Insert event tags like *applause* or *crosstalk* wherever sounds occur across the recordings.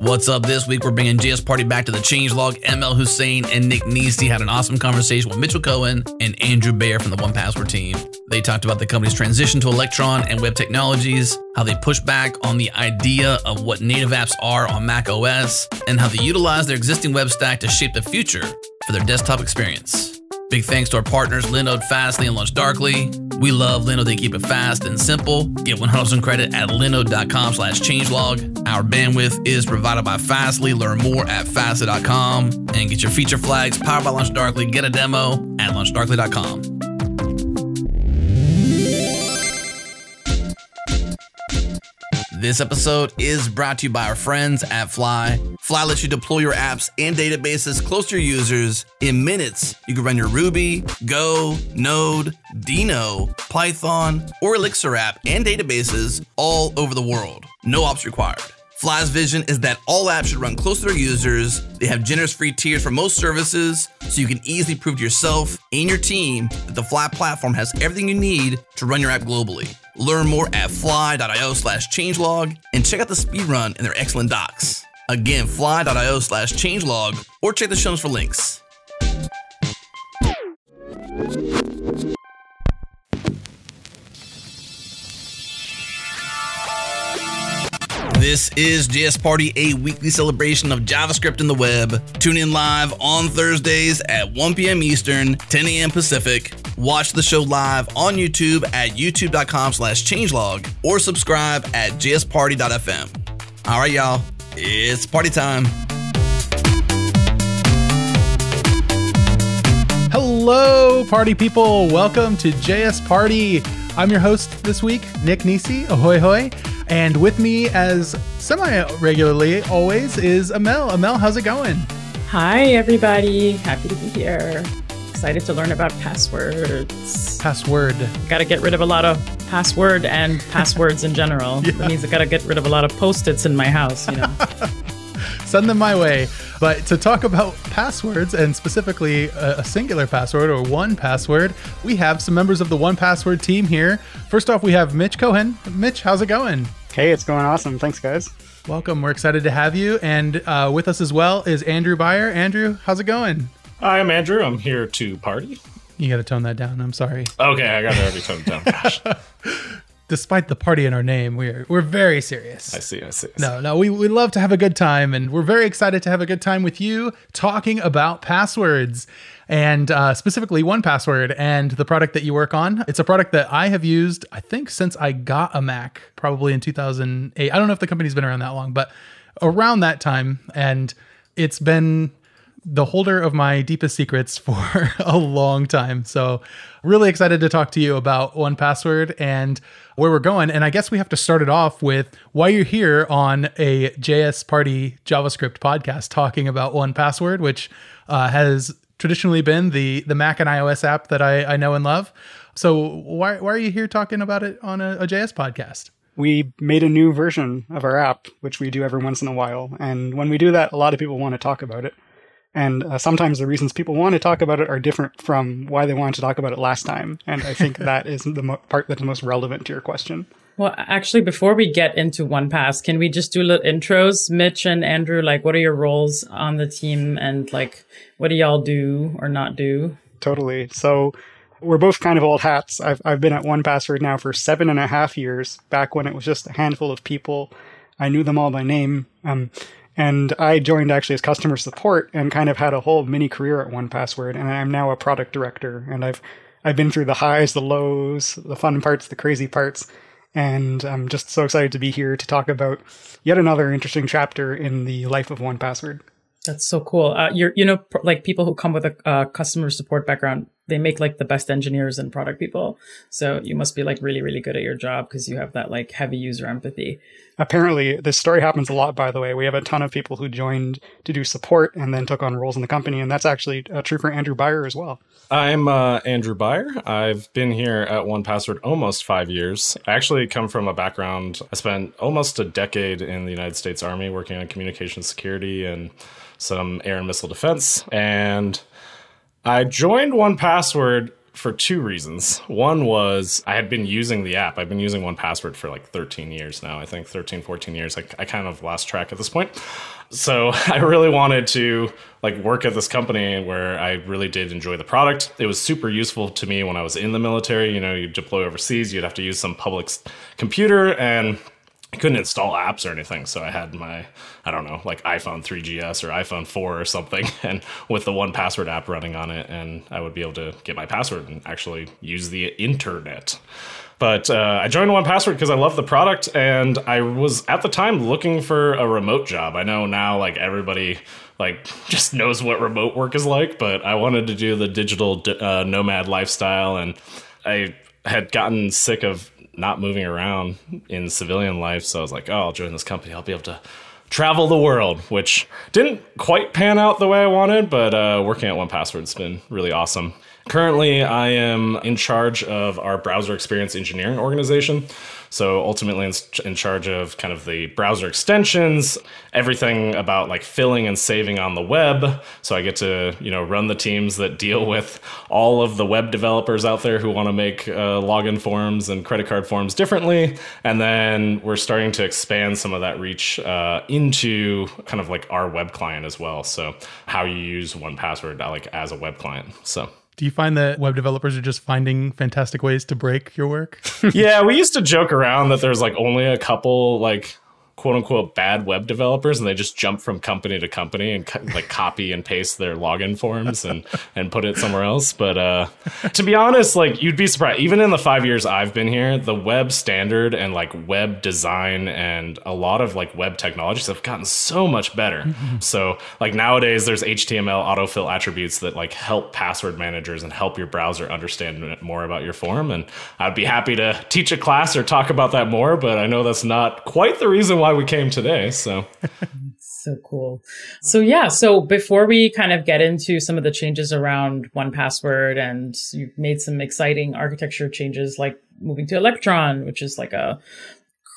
What's up this week? We're bringing JS Party back to the changelog. Amal Hussein and Nick Nisi had an awesome conversation with Mitchell Cohen and Andrew Bayer from the 1Password team. They talked about the company's transition to Electron and web technologies, how they push back on the idea of what native apps are on Mac OS, and how they utilize their existing web stack to shape the future for their desktop experience. Big thanks to our partners Linode, Fastly, and Launch Darkly. We love Linode. They keep it fast and simple. Get 100% credit at linode.com slash changelog. Our bandwidth is provided by Fastly. Learn more at fastly.com and get your feature flags powered by Launch Darkly. Get a demo at launchdarkly.com. This episode is brought to you by our friends at Fly. Fly lets you deploy your apps and databases close to your users. In minutes, you can run your Ruby, Go, Node, Deno, Python, or Elixir app and databases all over the world. No ops required. Fly's vision is that all apps should run close to their users. They have generous free tiers for most services, so you can easily prove to yourself and your team that the Fly platform has everything you need to run your app globally. Learn more at fly.io slash changelog and check out the speedrun and their excellent docs. Again, fly.io slash changelog or check the show notes for links. This is JS Party, a weekly celebration of JavaScript in the web. Tune in live on Thursdays at 1 p.m. Eastern, 10 a.m. Pacific. Watch the show live on YouTube at youtube.com slash changelog or subscribe at jsparty.fm. All right, y'all, it's party time. Hello, party people. Welcome to JS Party. I'm your host this week, Nick Nisi. Ahoy, hoy. And with me, as semi regularly always, is Amal. Amal, how's it going? Hi, everybody. Happy to be here. Excited to learn about passwords. Password. Got to get rid of a lot of password and *laughs* passwords in general. yeah. It means I got to get rid of a lot of post-its in my house, you know. *laughs* Send them my way. But to talk about passwords and specifically a, singular password or 1Password, we have some members of the 1Password team here. First off, we have Mitch Cohen. Mitch, how's it going? Hey, it's going awesome. Thanks, guys. Welcome. We're excited to have you. And uh, with us as well is Andrew Bayer. Andrew, how's it going? Hi, I'm Andrew. I'm here to party. You got to tone that down. I'm sorry. Okay, I got to already tone it down. Gosh. *laughs* Despite the party in our name, we're we're very serious. I see. I see. I see. No, no, we, we love to have a good time, and we're very excited to have a good time with you talking about passwords and uh, specifically 1Password and the product that you work on. It's a product that I have used, I think, since I got a Mac, probably in 2008. I don't know if the company's been around that long, but around that time. And it's been the holder of my deepest secrets *laughs* for a long time. So, really excited to talk to you about 1Password and where we're going. And I guess we have to start it off with why you're here on a JS Party JavaScript podcast talking about 1Password, which uh, has traditionally been the the Mac and iOS app that I, I know and love. So why why are you here talking about it on a, a JS podcast? We made a new version of our app, which we do every once in a while, and when we do that, a lot of people want to talk about it. And uh, sometimes the reasons people want to talk about it are different from why they wanted to talk about it last time. And I think *laughs* that is the mo- part that's most relevant to your question. Well, actually, before we get into 1Pass, can we just do little intros? Mitch and Andrew, like, what are your roles on the team and like, what do y'all do or not do? Totally. So we're both kind of old hats. I've, I've been at 1Password now for seven and a half years, back when it was just a handful of people. I knew them all by name. Um, and I joined actually as customer support and kind of had a whole mini career at 1Password. And I'm now a product director. And I've, I've been through the highs, the lows, the fun parts, the crazy parts and I'm just so excited to be here to talk about yet another interesting chapter in the life of 1Password. That's so cool. Uh, you're, you know, like people who come with a uh, customer support background, they make like the best engineers and product people. So you must be like really, really good at your job because you have that like heavy user empathy. Apparently, this story happens a lot, by the way. We have a ton of people who joined to do support and then took on roles in the company. And that's actually uh, true for Andrew Bayer as well. I'm uh, Andrew Bayer. I've been here at 1Password almost five years. I actually come from a background, I spent almost a decade in the United States Army working on communication security and some air and missile defense. And I joined 1Password for two reasons. One was I had been using the app. I've been using 1Password for like 13 years now. I think 13, 14 years. I, I kind of lost track at this point. So *laughs* I really wanted to like work at this company where I really did enjoy the product. It was super useful to me when I was in the military. You know, you deploy overseas, you'd have to use some public computer and I couldn't install apps or anything, so I had my I don't know like iPhone 3GS or iPhone 4 or something, *laughs* and with the 1Password app running on it, and I would be able to get my password and actually use the internet. But uh, I joined 1Password because I love the product, and I was at the time looking for a remote job. I know now like everybody like *laughs* just knows what remote work is like, but I wanted to do the digital uh, nomad lifestyle, and I had gotten sick of not moving around in civilian life. So I was like, oh, I'll join this company. I'll be able to travel the world, which didn't quite pan out the way I wanted, but uh, working at 1Password's been really awesome. Currently, I am in charge of our browser experience engineering organization. So ultimately, in, charge of kind of the browser extensions, everything about like filling and saving on the web. So I get to you know run the teams that deal with all of the web developers out there who want to make uh, login forms and credit card forms differently. And then we're starting to expand some of that reach uh, into kind of like our web client as well. So how you use 1Password like as a web client. So. Do you find that web developers are just finding fantastic ways to break your work? *laughs* yeah, we used to joke around that there's like only a couple like quote unquote bad web developers and they just jump from company to company and co- like *laughs* copy and paste their login forms and *laughs* and put it somewhere else. But uh to be honest like you'd be surprised even in the 5 years I've been here the web standard and like web design and a lot of like web technologies have gotten so much better. Mm-hmm. so like nowadays there's HTML autofill attributes that like help password managers and help your browser understand more about your form. And I'd be happy to teach a class or talk about that more but I know that's not quite the reason why why we came today. So. *laughs* so cool. So yeah, so before we kind of get into some of the changes around 1Password and you've made some exciting architecture changes like moving to Electron, which is like a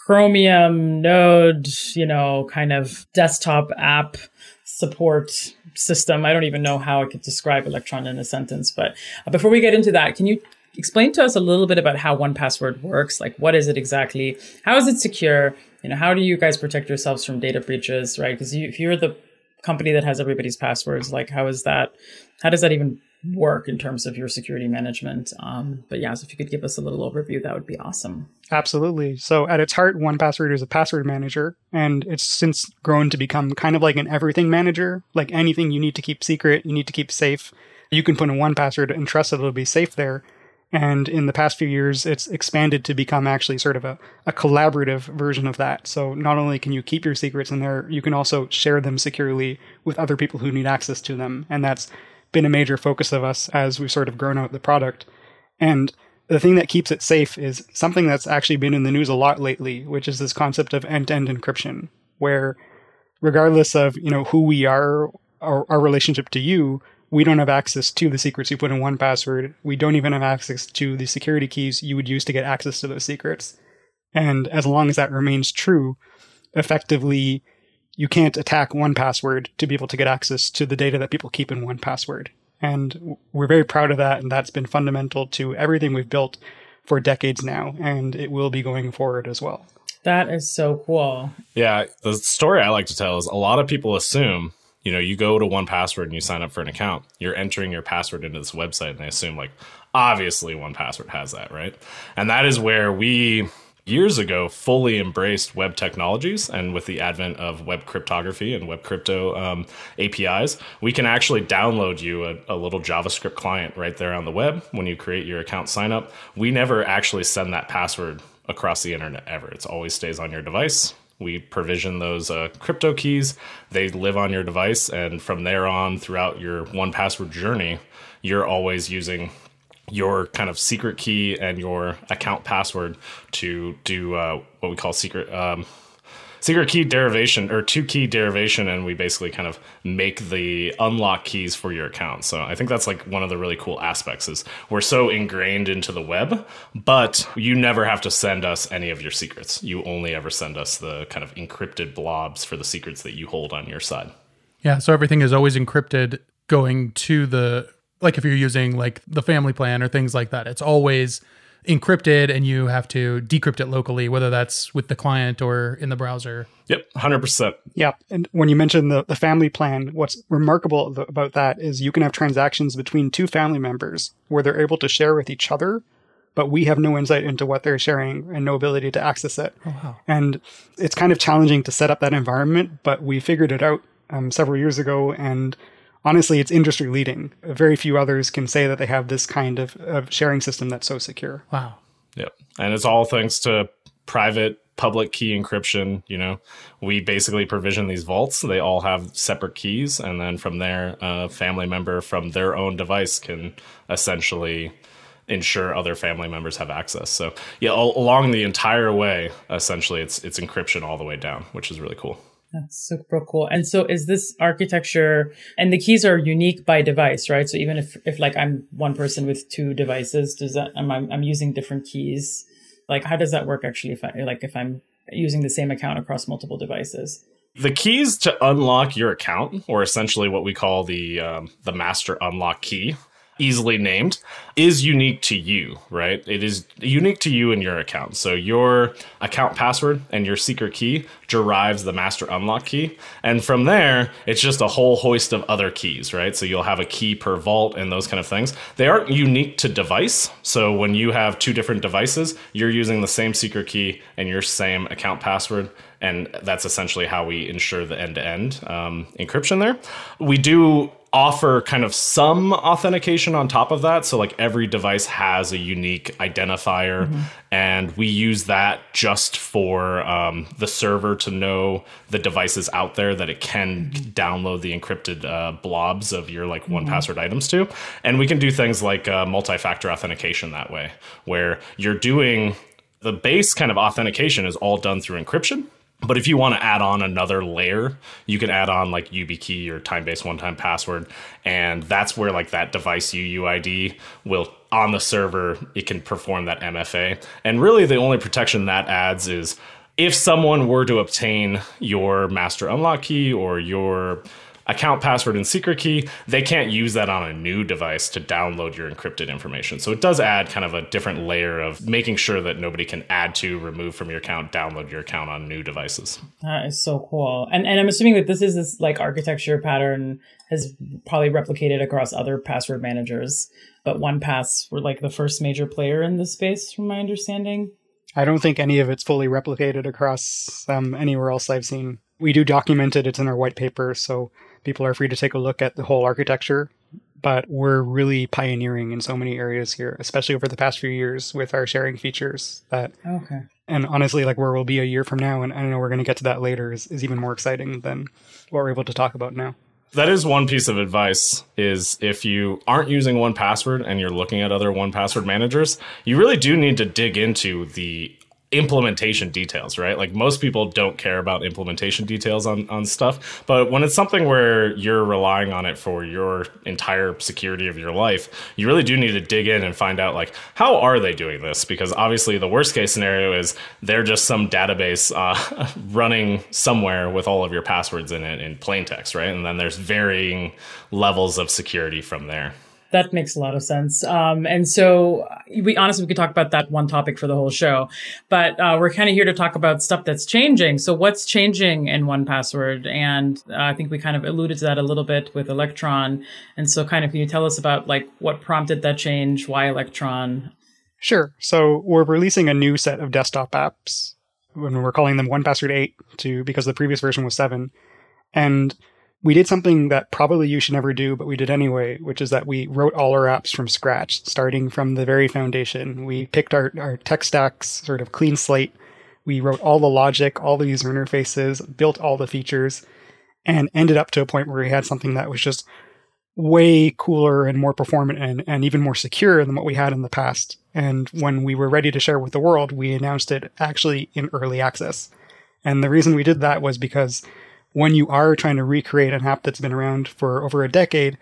Chromium node, you know, kind of desktop app support system. I don't even know how I could describe Electron in a sentence, but uh, before we get into that, can you explain to us a little bit about how 1Password works like what is it exactly how is it secure you know how do you guys protect yourselves from data breaches right? Because you, if you're the company that has everybody's passwords like how is that how does that even work in terms of your security management? Um, but yeah so if you could give us a little overview that would be awesome. Absolutely. So at its heart 1Password is a password manager and it's since grown to become kind of like an everything manager like anything you need to keep secret you need to keep safe. You can put in 1Password and trust that it'll be safe there and in the past few years, it's expanded to become actually sort of a, a collaborative version of that. So not only can you keep your secrets in there, you can also share them securely with other people who need access to them. And that's been a major focus of us as we've sort of grown out the product. And the thing that keeps it safe is something that's actually been in the news a lot lately, which is this concept of end-to-end encryption, where regardless of, you know, who we are or our relationship to you, we don't have access to the secrets you put in 1Password. We don't even have access to the security keys you would use to get access to those secrets. And as long as that remains true, effectively, you can't attack 1Password to be able to get access to the data that people keep in 1Password. And we're very proud of that. And that's been fundamental to everything we've built for decades now. And it will be going forward as well. That is so cool. Yeah. The story I like to tell is a lot of people assume you know, you go to 1Password and you sign up for an account, you're entering your password into this website and they assume like obviously 1Password has that, right? And that is where we years ago fully embraced web technologies and with the advent of web cryptography and web crypto um, apis we can actually download you a, a, little javascript client right there on the web when you create your account sign up. We never actually send that password across the internet ever. It always stays on your device we provision those uh, crypto keys. They live on your device, and from there on, throughout your 1Password journey, you're always using your kind of secret key and your account password to do uh, what we call secret um, secret key derivation or two key derivation and we basically kind of make the unlock keys for your account. So i think that's like one of the really cool aspects is we're so ingrained into the web but you never have to send us any of your secrets. You only ever send us the kind of encrypted blobs for the secrets that you hold on your side. Yeah so everything is always encrypted going to the like if you're using like the family plan or things like that, it's always encrypted and you have to decrypt it locally, whether that's with the client or in the browser. Yep, 100%. Yeah. And when you mention the, the family plan, what's remarkable about that is you can have transactions between two family members where they're able to share with each other, but we have no insight into what they're sharing and no ability to access it. Oh, wow. And it's kind of challenging to set up that environment, but we figured it out um, several years ago. And honestly, it's industry leading. Very few others can say that they have this kind of, of sharing system that's so secure. Wow. Yep. And it's all thanks to private public key encryption. You know, we basically provision these vaults. They all have separate keys. And then from there, a family member from their own device can essentially ensure other family members have access. So yeah, all, along the entire way, essentially it's, it's encryption all the way down, which is really cool. That's super cool. And so is this architecture and the keys are unique by device, right? So even if, if like I'm one person with two devices, does that, am I, I'm using different keys? Like how does that work actually if I, like if I'm using the same account across multiple devices? The keys to unlock your account, or essentially what we call the um, the master unlock key, easily named, is unique to you, right? It is unique to you and your account. So your account password and your secret key derives the master unlock key. And from there, it's just a whole hoist of other keys, right? So you'll have a key per vault and those kind of things. They aren't unique to device. So when you have two different devices, you're using the same secret key and your same account password and that's essentially how we ensure the end-to-end um, encryption there we do offer kind of some authentication on top of that so like every device has a unique identifier mm-hmm. and we use that just for um, the server to know the devices out there that it can mm-hmm. download the encrypted uh, blobs of your like one mm-hmm. password items to and we can do things like uh, multi-factor authentication that way where you're doing the base kind of authentication is all done through encryption but if you want to add on another layer, you can add on like YubiKey or time-based one-time password, and that's where like that device UUID will on the server it can perform that MFA. And really, the only protection that adds is if someone were to obtain your master unlock key or your account password and secret key, they can't use that on a new device to download your encrypted information. So it does add kind of a different layer of making sure that nobody can add to, remove from your account, download your account on new devices. That is so cool. And and I'm assuming that this is this like architecture pattern has probably replicated across other password managers, but 1Pass were like the first major player in this space from my understanding. I don't think any of it's fully replicated across um, anywhere else I've seen. We do document it, it's in our white paper, so people are free to take a look at the whole architecture. But we're really pioneering in so many areas here, especially over the past few years with our sharing features. That okay. And honestly, like where we'll be a year from now, and I know we're going to get to that later, is, is even more exciting than what we're able to talk about now that is one piece of advice is if you aren't using 1Password and you're looking at other 1Password managers you really do need to dig into the implementation details, right? Like most people don't care about implementation details on, on stuff. But when it's something where you're relying on it for your entire security of your life, you really do need to dig in and find out like how are they doing this? Because obviously the worst case scenario is they're just some database uh, *laughs* running somewhere with all of your passwords in it in plain text, right? And then there's varying levels of security from there. That makes a lot of sense. Um, and so we honestly, we could talk about that one topic for the whole show, but uh, we're kind of here to talk about stuff that's changing. So what's changing in 1Password? And uh, I think we kind of alluded to that a little bit with Electron. And so kind of, can you tell us about like what prompted that change? Why Electron? Sure. So we're releasing a new set of desktop apps when we're calling them 1Password 8 to, because the previous version was 7. And we did something that probably you should never do, but we did anyway, which is that we wrote all our apps from scratch, starting from the very foundation. We picked our, our tech stacks, sort of clean slate. We wrote all the logic, all the user interfaces, built all the features, and ended up to a point where we had something that was just way cooler and more performant and, and even more secure than what we had in the past. And when we were ready to share with the world, we announced it actually in early access. And the reason we did that was because when you are trying to recreate an app that's been around for over a decade,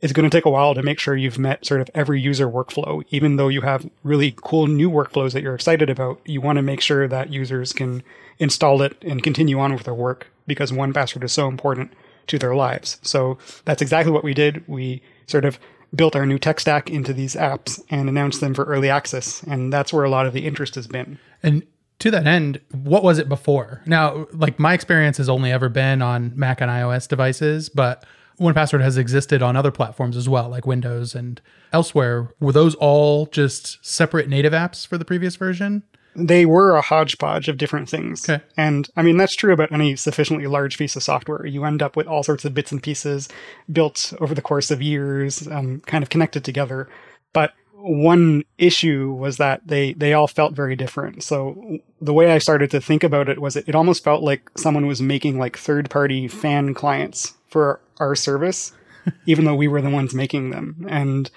it's going to take a while to make sure you've met sort of every user workflow. Even though you have really cool new workflows that you're excited about, you want to make sure that users can install it and continue on with their work because 1Password is so important to their lives. So that's exactly what we did. We sort of built our new tech stack into these apps and announced them for early access. And that's where a lot of the interest has been. And to that end, what was it before? Now, like my experience has only ever been on Mac and iOS devices, but 1Password has existed on other platforms as well, like Windows and elsewhere. Were those all just separate native apps for the previous version? They were a hodgepodge of different things. Okay. And I mean, that's true about any sufficiently large piece of software. You end up with all sorts of bits and pieces built over the course of years, um, kind of connected together. But one issue was that they, they all felt very different. So the way I started to think about it was it, it almost felt like someone was making like third party fan clients for our service, *laughs* even though we were the ones making them. And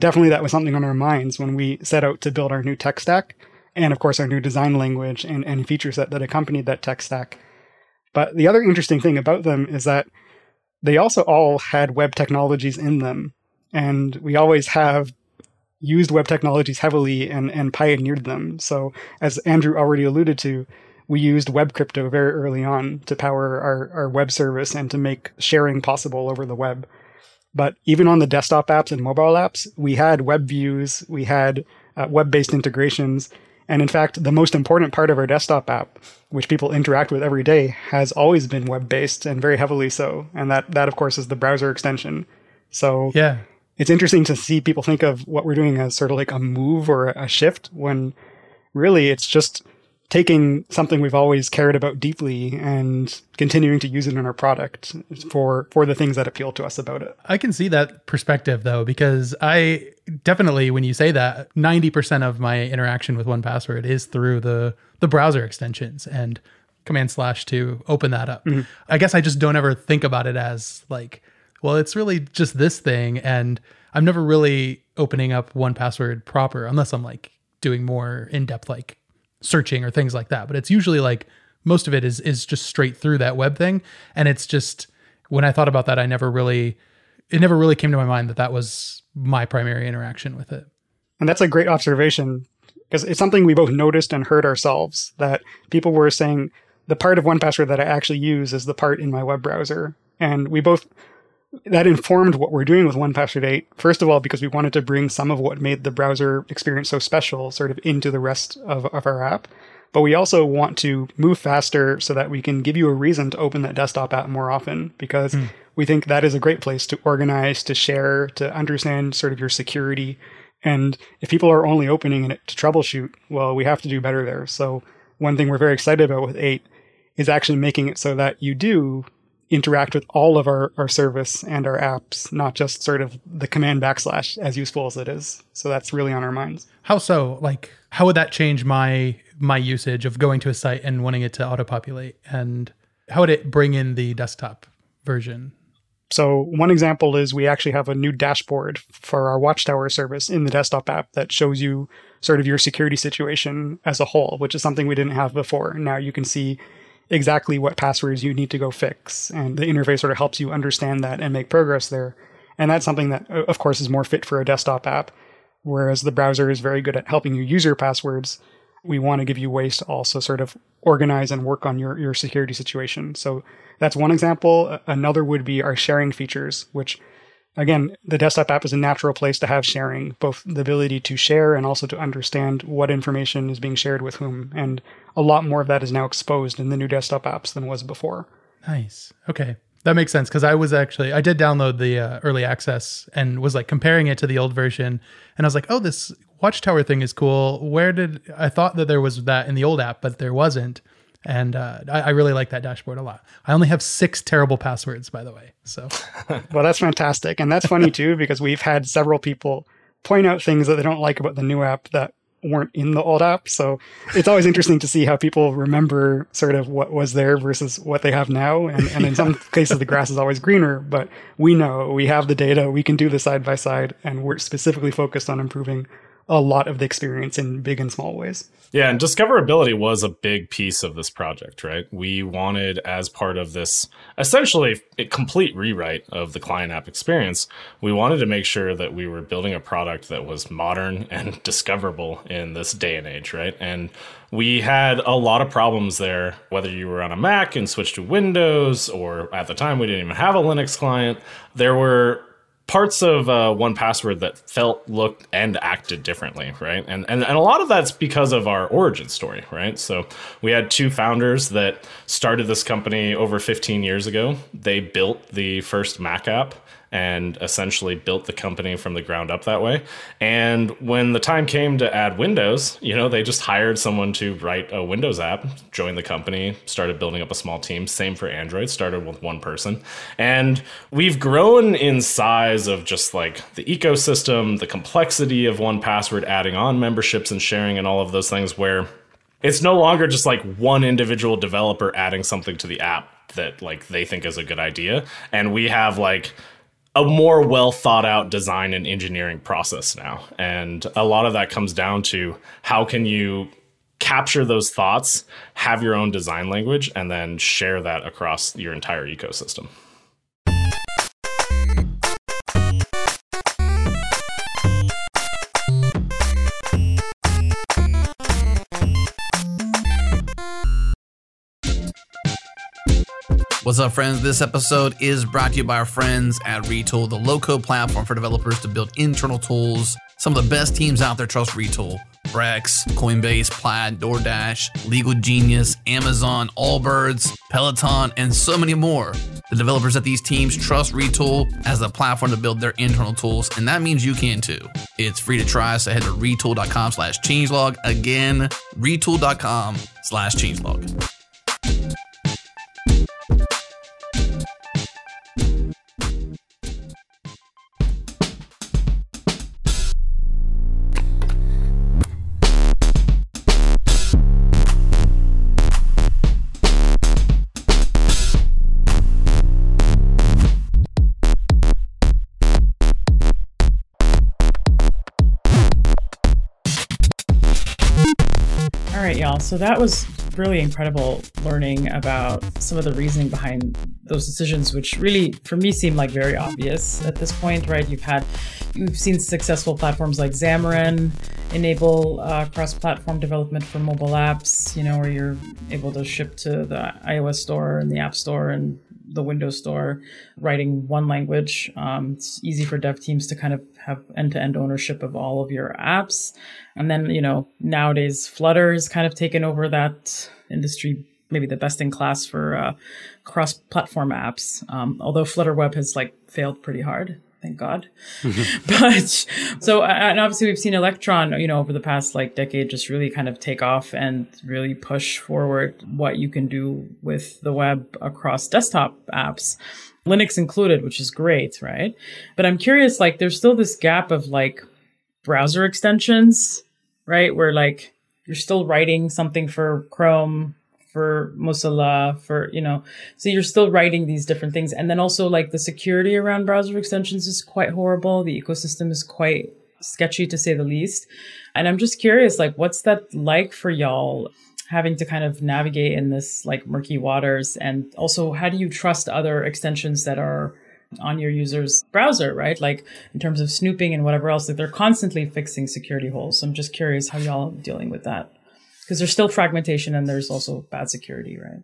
definitely that was something on our minds when we set out to build our new tech stack and of course our new design language and, and features that, that accompanied that tech stack. But the other interesting thing about them is that they also all had web technologies in them. And we always have used web technologies heavily and, and pioneered them. So as Andrew already alluded to, we used web crypto very early on to power our, our web service and to make sharing possible over the web. But even on the desktop apps and mobile apps, we had web views, we had uh, web based integrations, and in fact, the most important part of our desktop app, which people interact with every day, has always been web based and very heavily so. And that, that of course, is the browser extension. So Yeah. It's interesting to see people think of what we're doing as sort of like a move or a shift when really it's just taking something we've always cared about deeply and continuing to use it in our product for for the things that appeal to us about it. I can see that perspective though, because I definitely, when you say that, 90% of my interaction with 1Password is through the, the browser extensions and command slash to open that up. Mm-hmm. I guess I just don't ever think about it as like, well, it's really just this thing. And I'm never really opening up 1Password proper unless I'm like doing more in depth, like searching or things like that. But it's usually like most of it is is just straight through that web thing. And it's just when I thought about that, I never really it never really came to my mind that that was my primary interaction with it. And that's a great observation because it's something we both noticed and heard ourselves that people were saying the part of 1Password that I actually use is the part in my web browser. And we both that informed what we're doing with 1Password 8. First of all, because we wanted to bring some of what made the browser experience so special sort of into the rest of, of our app. But we also want to move faster so that we can give you a reason to open that desktop app more often because hmm. we think that is a great place to organize, to share, to understand sort of your security. And if people are only opening it to troubleshoot, well, we have to do better there. So one thing we're very excited about with 8 is actually making it so that you do interact with all of our, our service and our apps, not just sort of the command backslash, as useful as it is. So that's really on our minds. How so? Like how would that change my my usage of going to a site and wanting it to auto populate and how would it bring in the desktop version? So one example is we actually have a new dashboard for our Watchtower service in the desktop app that shows you sort of your security situation as a whole, which is something we didn't have before. Now you can see exactly what passwords you need to go fix, and the interface sort of helps you understand that and make progress there. And that's something that, of course, is more fit for a desktop app, whereas the browser is very good at helping you use your passwords. We want to give you ways to also sort of organize and work on your, your security situation. So that's one example. Another would be our sharing features, which again, the desktop app is a natural place to have sharing, both the ability to share and also to understand what information is being shared with whom. And a lot more of that is now exposed in the new desktop apps than was before. Nice. Okay. That makes sense because I was actually I did download the uh, early access and was like comparing it to the old version, and I was like, oh, this Watchtower thing is cool. Where did I thought that there was that in the old app, but there wasn't, and uh, I, I really like that dashboard a lot. I only have six terrible passwords, by the way. So *laughs* Well, that's fantastic. And that's funny too, because we've had several people point out things that they don't like about the new app that weren't in the old app. So it's always interesting to see how people remember sort of what was there versus what they have now. And, and in some *laughs* cases, the grass is always greener, but we know we have the data, we can do the side by side, and we're specifically focused on improving a lot of the experience in big and small ways. Yeah, and discoverability was a big piece of this project, right? We wanted, as part of this essentially a complete rewrite of the client app experience, we wanted to make sure that we were building a product that was modern and *laughs* discoverable in this day and age, right? And we had a lot of problems there, whether you were on a Mac and switched to Windows, or at the time we didn't even have a Linux client. There were parts of uh, one password that felt looked and acted differently right? And, and and a lot of that's because of our origin story right? So we had two founders that started this company over 15 years ago. They built the first mac app and essentially built the company from the ground up that way. And when the time came to add Windows, you know, they just hired someone to write a Windows app, joined the company, started building up a small team. Same for Android, started with one person. And we've grown in size of just like the ecosystem, the complexity of one password, adding on memberships and sharing and all of those things where it's no longer just like one individual developer adding something to the app that like they think is a good idea. And we have like a more well thought out design and engineering process now. And a lot of that comes down to how can you capture those thoughts, have your own design language, and then share that across your entire ecosystem. What's up, friends? This episode is brought to you by our friends at Retool, the low code platform for developers to build internal tools. Some of the best teams out there trust Retool. Brex, Coinbase, Plaid, DoorDash, Legal Genius, Amazon, Allbirds, Peloton, and so many more. The developers at these teams trust Retool as a platform to build their internal tools, and that means you can too. It's free to try, so head to retool.com slash changelog. Again, retool.com slash changelog. So that was really incredible learning about some of the reasoning behind those decisions, which really, for me, seem like very obvious at this point, right? You've had, you've seen successful platforms like Xamarin enable uh, cross-platform development for mobile apps, you know, where you're able to ship to the iOS store and the App Store and the Windows Store, writing one language. Um, it's easy for dev teams to kind of have end-to-end ownership of all of your apps. And then, you know, nowadays Flutter has kind of taken over that industry, maybe the best in class for uh, cross-platform apps. Um, although Flutter Web has like failed pretty hard thank God. *laughs* *laughs* but so, and obviously we've seen Electron, you know, over the past like decade just really kind of take off and really push forward what you can do with the web across desktop apps. Linux included, which is great, right? But I'm curious, like, there's still this gap of like browser extensions, right? Where like you're still writing something for Chrome for Mozilla, for, you know, so you're still writing these different things. And then also like the security around browser extensions is quite horrible. The ecosystem is quite sketchy to say the least. And I'm just curious, like, what's that like for y'all? having to kind of navigate in this like murky waters and also how do you trust other extensions that are on your user's browser right like in terms of snooping and whatever else like they're constantly fixing security holes so i'm just curious how y'all are dealing with that because there's still fragmentation and there's also bad security, right?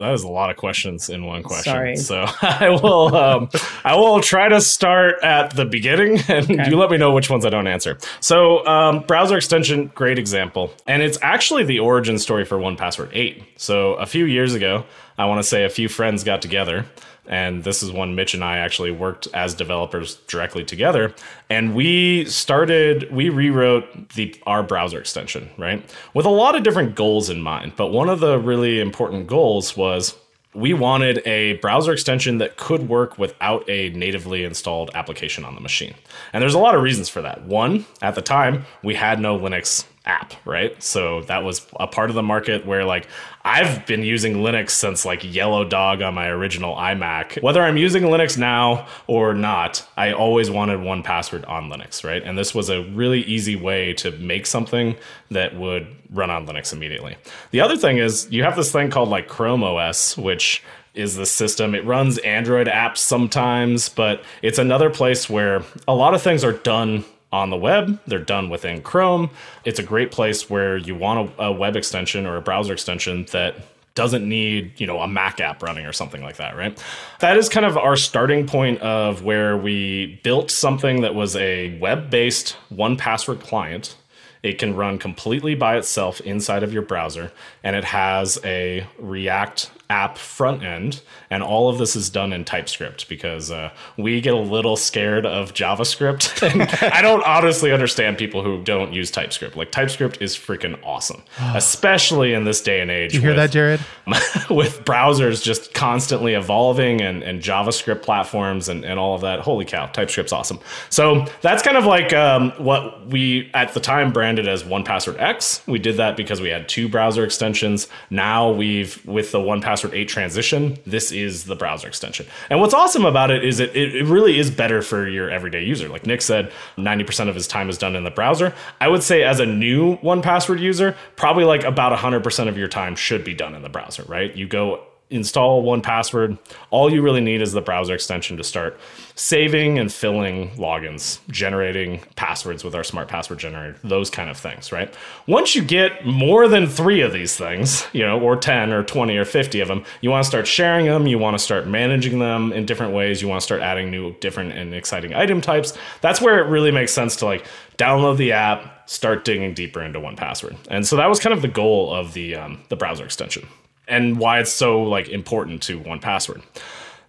That is a lot of questions in one question. Sorry. So *laughs* I will um, I will try to start at the beginning, and okay. you let me know which ones I don't answer. So um, browser extension, great example, and it's actually the origin story for One Password eight. So a few years ago, I want to say a few friends got together and this is one Mitch and I actually worked as developers directly together. And we started, we rewrote the our browser extension, right? With a lot of different goals in mind. But one of the really important goals was we wanted a browser extension that could work without a natively installed application on the machine. And there's a lot of reasons for that. One, at the time, we had no Linux app, right? So that was a part of the market where like I've been using Linux since like Yellow Dog on my original iMac. Whether I'm using Linux now or not, I always wanted one password on Linux, right? And this was a really easy way to make something that would run on Linux immediately. The other thing is you have this thing called like Chrome OS, which is the system. It runs Android apps sometimes, but it's another place where a lot of things are done on the web. They're done within Chrome. It's a great place where you want a, a, web extension or a browser extension that doesn't need, you know, a Mac app running or something like that, right? That is kind of our starting point of where we built something that was a web-based one password client it can run completely by itself inside of your browser, and it has a React app front end. And all of this is done in TypeScript because uh, we get a little scared of JavaScript. *laughs* I don't honestly understand people who don't use TypeScript. Like, TypeScript is freaking awesome, *sighs* especially in this day and age. You hear with- that, Jared? *laughs* with browsers just constantly evolving and, and JavaScript platforms and, and all of that. Holy cow, TypeScript's awesome. So that's kind of like um, what we at the time branded as One Password X. We did that because we had two browser extensions. Now we've, with the One Password 8 transition, this is the browser extension. And what's awesome about it is it, it, it really is better for your everyday user. Like Nick said, 90% of his time is done in the browser. I would say as a new One Password user, probably like about 100% of your time should be done in the browser, right? You go install one password. All you really need is the browser extension to start saving and filling logins, generating passwords with our smart password generator, those kind of things, right? Once you get more than three of these things, you know, or 10 or 20 or 50 of them, you want to start sharing them. You want to start managing them in different ways. You want to start adding new, different, and exciting item types. That's where it really makes sense to like download the app, start digging deeper into one password. And so that was kind of the goal of the, um, the browser extension and why it's so like important to one password.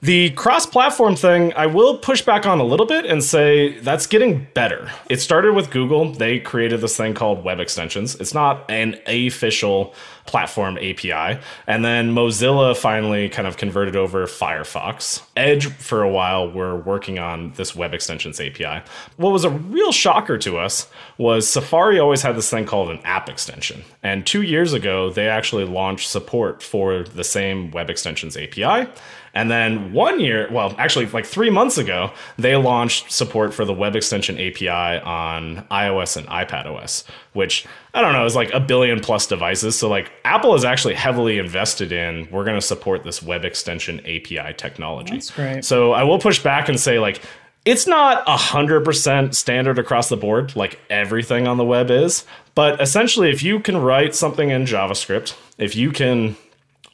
The cross-platform thing, I will push back on a little bit and say that's getting better. It started with Google. They created this thing called web extensions. It's not an official platform API. And then Mozilla finally kind of converted over Firefox. Edge, for a while, were working on this web extensions API. What was a real shocker to us was Safari always had this thing called an app extension. And two years ago, they actually launched support for the same web extensions API. And then one year, well, actually, like three months ago, they launched support for the web extension API on iOS and iPadOS, which I don't know is like a billion plus devices. So, like, Apple is actually heavily invested in we're going to support this web extension API technology. That's great. So, I will push back and say, like, it's not 100% standard across the board like everything on the web is, but essentially, if you can write something in JavaScript, if you can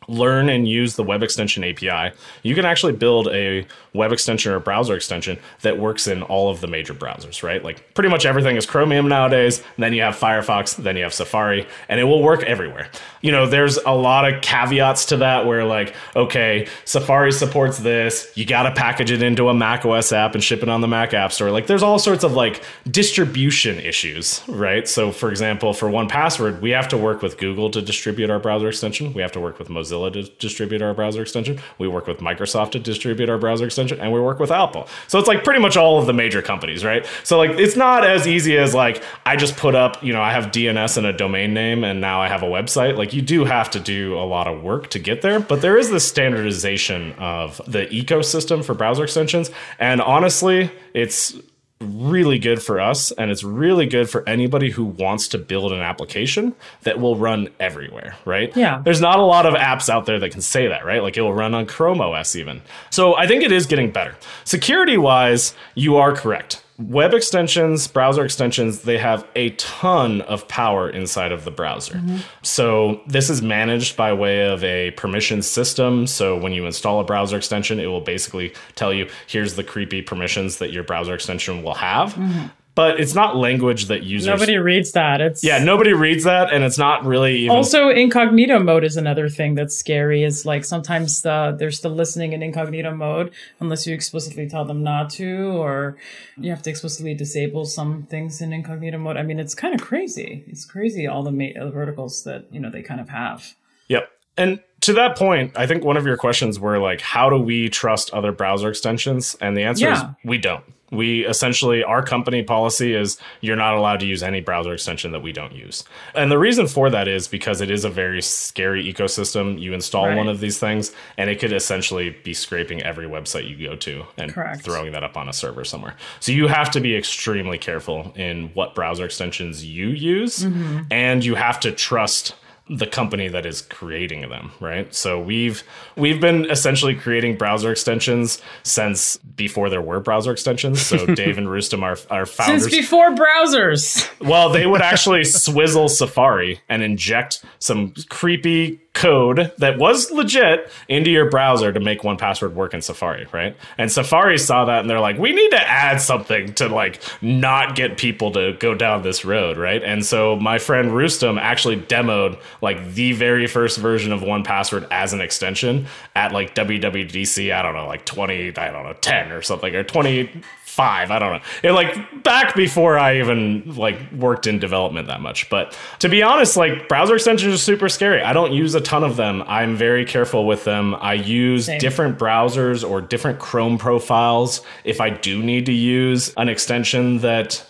learn and use the web extension API, you can actually build a web extension or browser extension that works in all of the major browsers, right? Like pretty much everything is Chromium nowadays. Then you have Firefox, then you have Safari, and it will work everywhere. You know, there's a lot of caveats to that where like, okay, Safari supports this, you got to package it into a Mac OS app and ship it on the Mac App Store. Like there's all sorts of like distribution issues, right? So for example, for one password, we have to work with Google to distribute our browser extension. We have to work with Mozilla to distribute our browser extension. We work with Microsoft to distribute our browser extension, and we work with Apple. So it's like pretty much all of the major companies, right? So like it's not as easy as like I just put up, you know, I have DNS and a domain name, and now I have a website. Like you do have to do a lot of work to get there, but there is this standardization of the ecosystem for browser extensions, and honestly, it's really good for us and it's really good for anybody who wants to build an application that will run everywhere, right? Yeah. There's not a lot of apps out there that can say that, right? Like it will run on Chrome OS even. So I think it is getting better. Security wise, you are correct. Web extensions, browser extensions, they have a ton of power inside of the browser. Mm-hmm. So this is managed by way of a permission system. So when you install a browser extension, it will basically tell you here's the creepy permissions that your browser extension will have. Mm-hmm. But it's not language that users Nobody reads that. It's yeah, nobody reads that, and it's not really even. Also, incognito mode is another thing that's scary. Is like sometimes uh, they're still listening in incognito mode unless you explicitly tell them not to, or you have to explicitly disable some things in incognito mode. I mean, it's kind of crazy. It's crazy all the, ma- the verticals that you know they kind of have. Yep. And to that point, I think one of your questions were like, how do we trust other browser extensions? And the answer Yeah. is we don't. We essentially, our company policy is you're not allowed to use any browser extension that we don't use. And the reason for that is because it is a very scary ecosystem. You install Right. one of these things, and it could essentially be scraping every website you go to and Correct. throwing that up on a server somewhere. So you have to be extremely careful in what browser extensions you use, Mm-hmm. and you have to trust the company that is creating them, right? So we've we've been essentially creating browser extensions since before there were browser extensions. So *laughs* Dave and Roustam, are our founders, Since before browsers. well, they would actually *laughs* swizzle Safari and inject some creepy code that was legit into your browser to make one password work in Safari, right? And Safari saw that and they're like, we need to add something to like not get people to go down this road, right? And so my friend Roustam actually demoed like the very first version of one password as an extension at like WWDC, I don't know, like 20, I don't know, 10 or something, or 20 five. I don't know. It like back before I even like worked in development that much. But to be honest, like browser extensions are super scary. I don't use a ton of them. I'm very careful with them. I use Same. different browsers or different Chrome profiles if I do need to use an extension that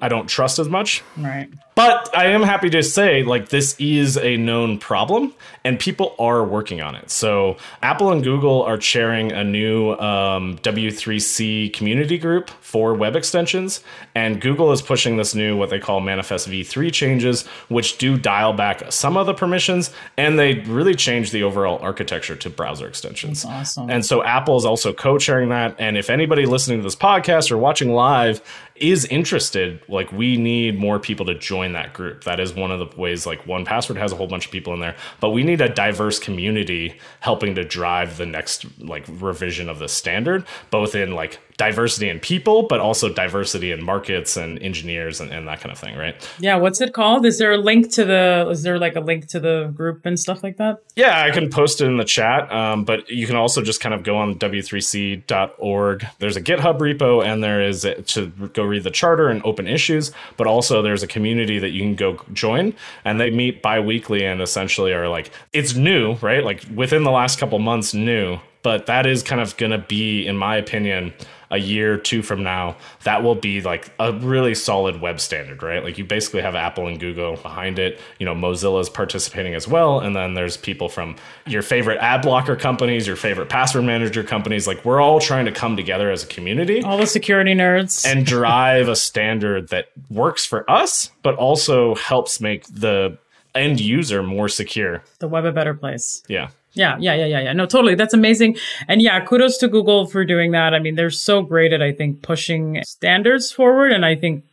I don't trust as much. Right. But I am happy to say, like, this is a known problem and people are working on it. So, Apple and Google are sharing a new um, W3C community group for web extensions. And Google is pushing this new, what they call Manifest v3 changes, which do dial back some of the permissions and they really change the overall architecture to browser extensions. That's awesome. And so, Apple is also co sharing that. And if anybody listening to this podcast or watching live is interested, like, we need more people to join join that group. That is one of the ways like one password has a whole bunch of people in there, but we need a diverse community helping to drive the next like revision of the standard, both in like diversity in people, but also diversity in markets and engineers and, and that kind of thing, right? Yeah. What's it called? Is there a link to the, is there like a link to the group and stuff like that? Yeah, I can post it in the chat. Um, but you can also just kind of go on w3c.org. There's a GitHub repo and there is a, to go read the charter and open issues, but also there's a community that you can go join and they meet bi-weekly and essentially are like, it's new, right? Like within the last couple months, new but that is kind of going to be, in my opinion, a year or two from now, that will be like a really solid web standard, right? Like you basically have Apple and Google behind it. You know, Mozilla is participating as well. And then there's people from your favorite ad blocker companies, your favorite password manager companies. Like we're all trying to come together as a community. All the security nerds. And drive a standard that works for us, but also helps make the end user more secure. The web a better place. Yeah. Yeah, yeah, yeah, yeah, yeah. No, totally. That's amazing. And yeah, kudos to Google for doing that. I mean, they're so great at, I think, pushing standards forward. And I think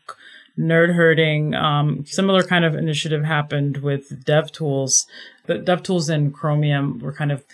nerd herding, um, similar kind of initiative happened with DevTools. The DevTools and Chromium were kind of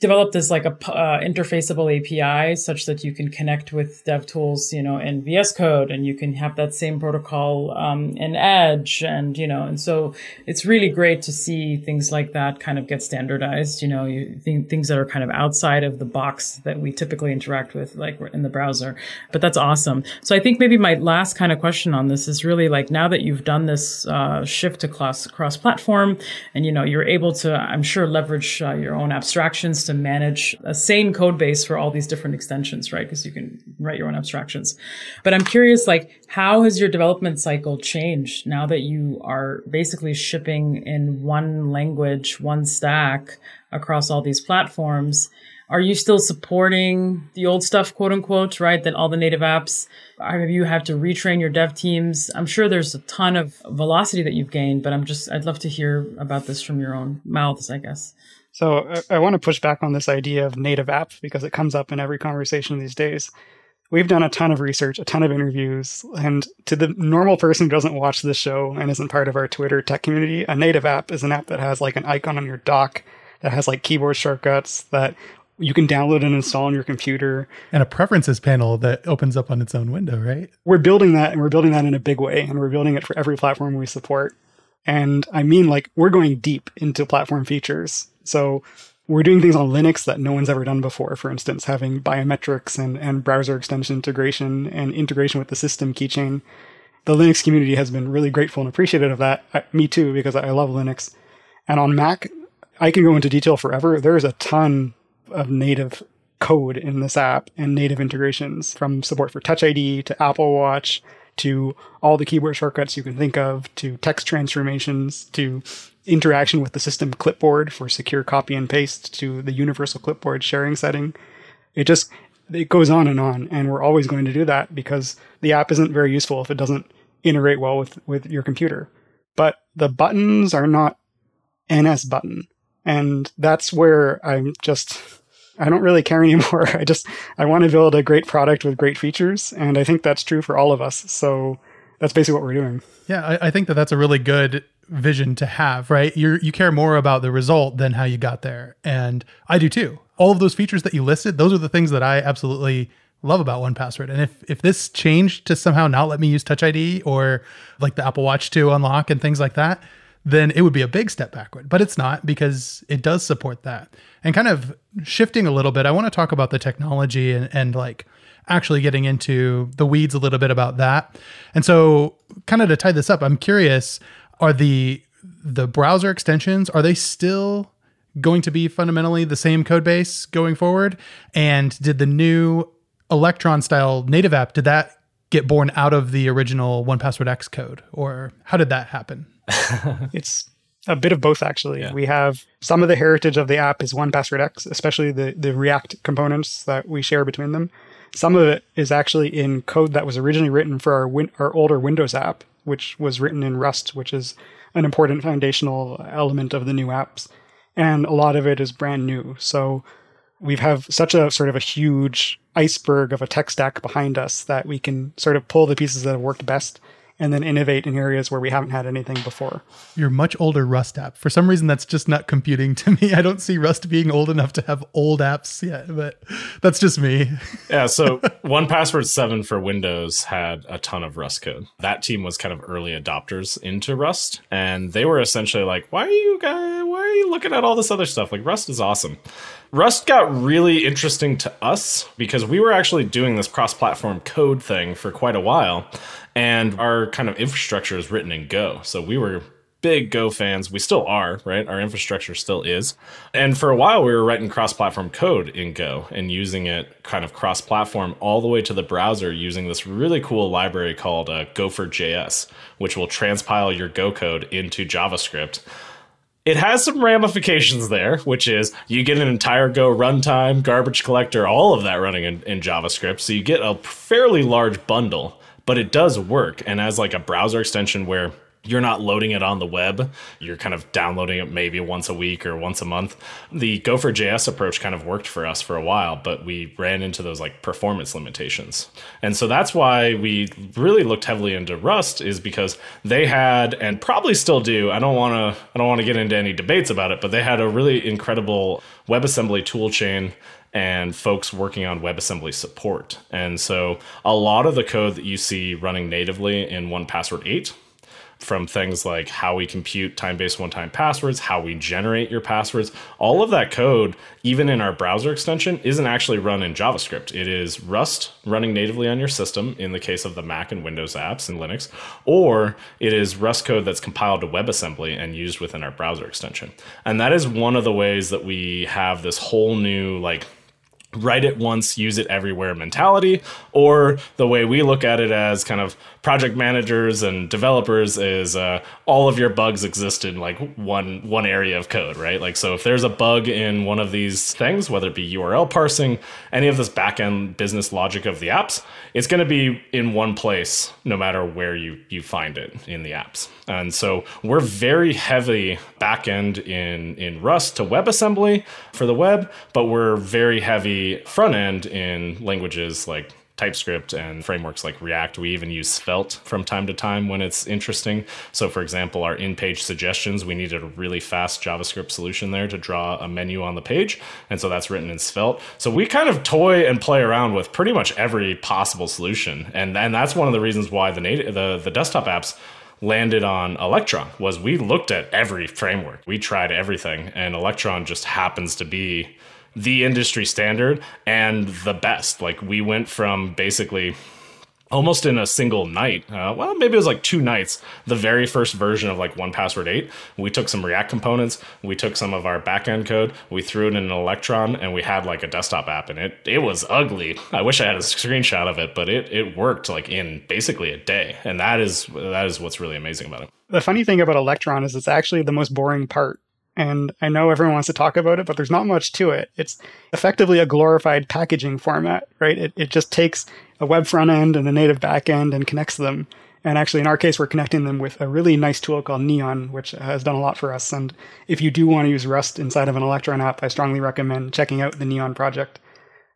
developed this like a uh, interfaceable API such that you can connect with DevTools, you know, in VS Code, and you can have that same protocol um, in Edge, and you know, and so it's really great to see things like that kind of get standardized. You know, you things that are kind of outside of the box that we typically interact with, like in the browser. But that's awesome. So I think maybe my last kind of question on this is really like now that you've done this uh, shift to cross cross platform, and you know, you're able to, I'm sure, leverage uh, your own abstractions to manage a same code base for all these different extensions, right? Because you can write your own abstractions. But I'm curious, like, how has your development cycle changed now that you are basically shipping in one language, one stack across all these platforms? Are you still supporting the old stuff, quote unquote, right? That all the native apps, have you had to retrain your dev teams? I'm sure there's a ton of velocity that you've gained, but I'm just, I'd love to hear about this from your own mouths, I guess. So I, I want to push back on this idea of native app because it comes up in every conversation these days. We've done a ton of research, a ton of interviews, and to the normal person who doesn't watch this show and isn't part of our Twitter tech community, a native app is an app that has like an icon on your dock that has like keyboard shortcuts that you can download and install on your computer. And a preferences panel that opens up on its own window, right? We're building that and we're building that in a big way and we're building it for every platform we support. And I mean, like, we're going deep into platform features. So we're doing things on Linux that no one's ever done before. For instance, having biometrics and, and browser extension integration and integration with the system keychain. The Linux community has been really grateful and appreciative of that. I, me too, because I love Linux. And on Mac, I can go into detail forever. There's a ton of native code in this app and native integrations from support for Touch ID to Apple Watch to all the keyboard shortcuts you can think of to text transformations to interaction with the system clipboard for secure copy and paste to the universal clipboard sharing setting. It just it goes on and on and we're always going to do that because the app isn't very useful if it doesn't integrate well with with your computer. But the buttons are not NS button. And that's where I'm just I don't really care *laughs* anymore. I just I want to build a great product with great features, and I think that's true for all of us. So that's basically what we're doing. Yeah, I, I think that that's a really good vision to have, right? You you care more about the result than how you got there, and I do too. All of those features that you listed, those are the things that I absolutely love about one password and if if this changed to somehow not let me use touch id or like the apple watch to unlock and things like that then it would be a big step backward but it's not because it does support that. And kind of shifting a little bit i want to talk about the technology and, and like actually getting into the weeds a little bit about that. And so kind of to tie this up i'm curious are the the browser extensions are they still going to be fundamentally the same code base going forward? And did the new Electron style native app, did that get born out of the original One Password X code, or how did that happen? *laughs* it's a bit of both actually. Yeah. We have some of the heritage of the app is One Password X, especially the the React components that we share between them. Some of it is actually in code that was originally written for our win- our older Windows app, which was written in Rust, which is an important foundational element of the new apps. And a lot of it is brand new. So we have such a sort of a huge iceberg of a tech stack behind us that we can sort of pull the pieces that have worked best and then innovate in areas where we haven't had anything before. Your much older Rust app. For some reason, that's just not computing to me. *laughs* I don't see Rust being old enough to have old apps yet, but that's just me. *laughs* yeah. So, One Password 7 for Windows had a ton of Rust code. That team was kind of early adopters into Rust, and they were essentially like, "Why are you guys? Why are you looking at all this other stuff? Like Rust is awesome." Rust got really interesting to us because we were actually doing this cross platform code thing for quite a while. And our kind of infrastructure is written in Go. So we were big Go fans. We still are, right? Our infrastructure still is. And for a while, we were writing cross platform code in Go and using it kind of cross platform all the way to the browser using this really cool library called uh, Gopher.js, which will transpile your Go code into JavaScript. It has some ramifications there, which is you get an entire Go runtime, garbage collector, all of that running in, in JavaScript. So you get a fairly large bundle but it does work. And as like a browser extension where you're not loading it on the web. You're kind of downloading it maybe once a week or once a month. The Gopher.js approach kind of worked for us for a while, but we ran into those like performance limitations. And so that's why we really looked heavily into Rust is because they had and probably still do. I don't want to I don't want to get into any debates about it, but they had a really incredible WebAssembly toolchain and folks working on WebAssembly support. And so a lot of the code that you see running natively in 1Password 8 from things like how we compute time-based one-time passwords, how we generate your passwords, all of that code, even in our browser extension, isn't actually run in JavaScript. It is Rust running natively on your system in the case of the Mac and Windows apps and Linux, or it is Rust code that's compiled to WebAssembly and used within our browser extension. And that is one of the ways that we have this whole new like write it once, use it everywhere mentality, or the way we look at it as kind of project managers and developers is uh, all of your bugs exist in like one one area of code, right? Like so, if there's a bug in one of these things, whether it be URL parsing, any of this backend business logic of the apps, it's going to be in one place, no matter where you you find it in the apps. And so we're very heavy backend in in Rust to WebAssembly for the web, but we're very heavy front end in languages like TypeScript and frameworks like React. We even use Svelte from time to time when it's interesting. So, for example, our in page suggestions, we needed a really fast JavaScript solution there to draw a menu on the page. And so that's written in Svelte. So, we kind of toy and play around with pretty much every possible solution. And, and that's one of the reasons why the, the, the desktop apps landed on Electron was we looked at every framework. We tried everything and Electron just happens to be the industry standard and the best. Like we went from basically almost in a single night. Uh, well, maybe it was like two nights. The very first version of like One Password Eight, we took some React components, we took some of our backend code, we threw it in an Electron, and we had like a desktop app, and it it was ugly. I wish I had a screenshot of it, but it it worked like in basically a day, and that is that is what's really amazing about it. The funny thing about Electron is it's actually the most boring part and I know everyone wants to talk about it, but there's not much to it. It's effectively a glorified packaging format, right? It, it just takes a web front end and a native back end and connects them. And actually, in our case, we're connecting them with a really nice tool called Neon, which has done a lot for us. And if you do want to use Rust inside of an Electron app, I strongly recommend checking out the Neon project.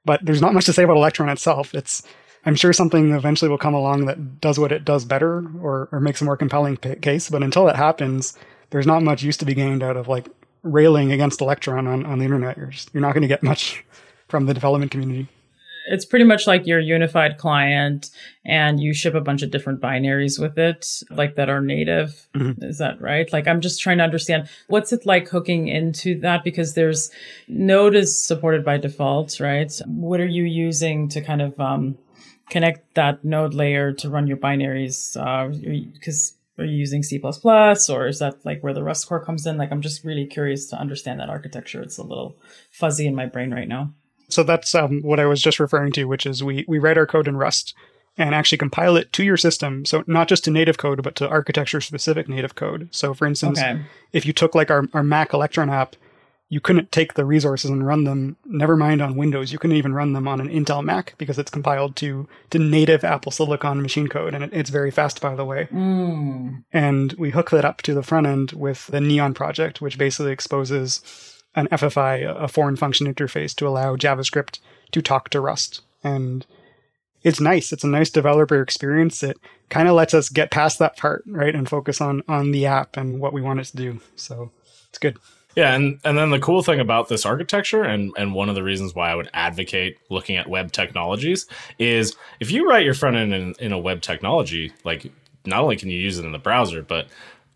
But there's not much to say about Electron itself. It's I'm sure something eventually will come along that does what it does better or, or makes a more compelling p- case. But until that happens, there's not much use to be gained out of like railing against Electron on, on the internet. You're, just, you're not going to get much *laughs* from the development community. It's pretty much like your unified client and you ship a bunch of different binaries with it like that are native. Mm-hmm. is that right? Like i'm just trying to understand what's it like hooking into that? Because there's node is supported by default right? What are you using to kind of um, connect that node layer to run your binaries? Uh because uh, are you using C++ or is that like where the Rust core comes in? Like, I'm just really curious to understand that architecture. It's a little fuzzy in my brain right now. So that's um, what I was just referring to, which is we we write our code in Rust and actually compile it to your system. So not just to native code, but to architecture specific native code. So for instance, okay. if you took like our, our Mac Electron app, you couldn't take the resources and run them, never mind on Windows, you couldn't even run them on an Intel Mac because it's compiled to, to native Apple Silicon machine code. And it, it's very fast, by the way. Mm. And we hook that up to the front end with the Neon project, which basically exposes an FFI, a foreign function interface, to allow JavaScript to talk to Rust. And it's nice. It's a nice developer experience. It kind of lets us get past that part, right, and focus on on the app and what we want it to do. So it's good. Yeah, and, and then the cool thing about this architecture, and, and one of the reasons why I would advocate looking at web technologies, is if you write your front end in, in a web technology, like not only can you use it in the browser, but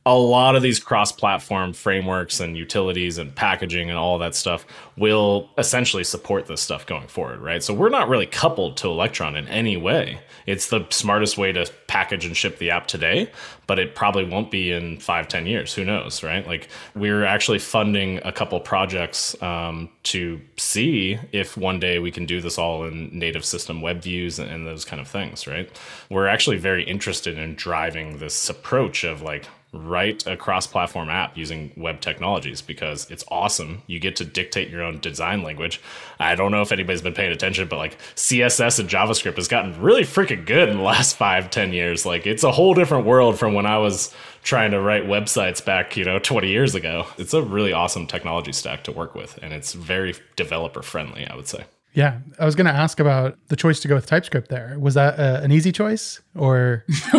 a lot of these cross-platform frameworks and utilities and packaging and all that stuff will essentially support this stuff going forward, right? So we're not really coupled to Electron in any way. It's the smartest way to package and ship the app today, but it probably won't be in five, ten years. Who knows, right? Like we're actually funding a couple projects um, to see if one day we can do this all in native system web views and, and those kind of things, right? We're actually very interested in driving this approach of like write a cross-platform app using web technologies because it's awesome. You get to dictate your own design language. I don't know if anybody's been paying attention, but like CSS and JavaScript has gotten really freaking good in the last five, ten years. Like it's a whole different world from when I was trying to write websites back, you know, 20 years ago. It's a really awesome technology stack to work with, and it's very developer friendly, I would say. Yeah, I was going to ask about the choice to go with TypeScript there. Was that uh, an easy choice or *laughs*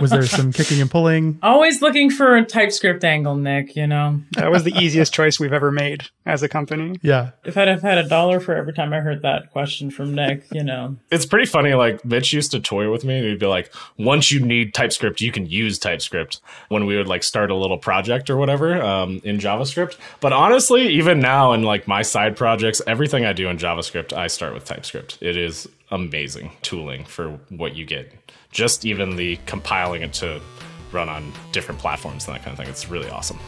was there some kicking and pulling? Always looking for a TypeScript angle, Nick, you know. That was the easiest choice we've ever made as a company. Yeah. If I'd have had a dollar for every time I heard that question from Nick, you know. It's pretty funny. Like, Mitch used to toy with me and he'd be like, once you need TypeScript, you can use TypeScript when we would like start a little project or whatever um, in JavaScript. But honestly, even now in like my side projects, everything I do in JavaScript, I start with TypeScript. It is amazing tooling for what you get. Just even the compiling it to run on different platforms and that kind of thing. It's really awesome.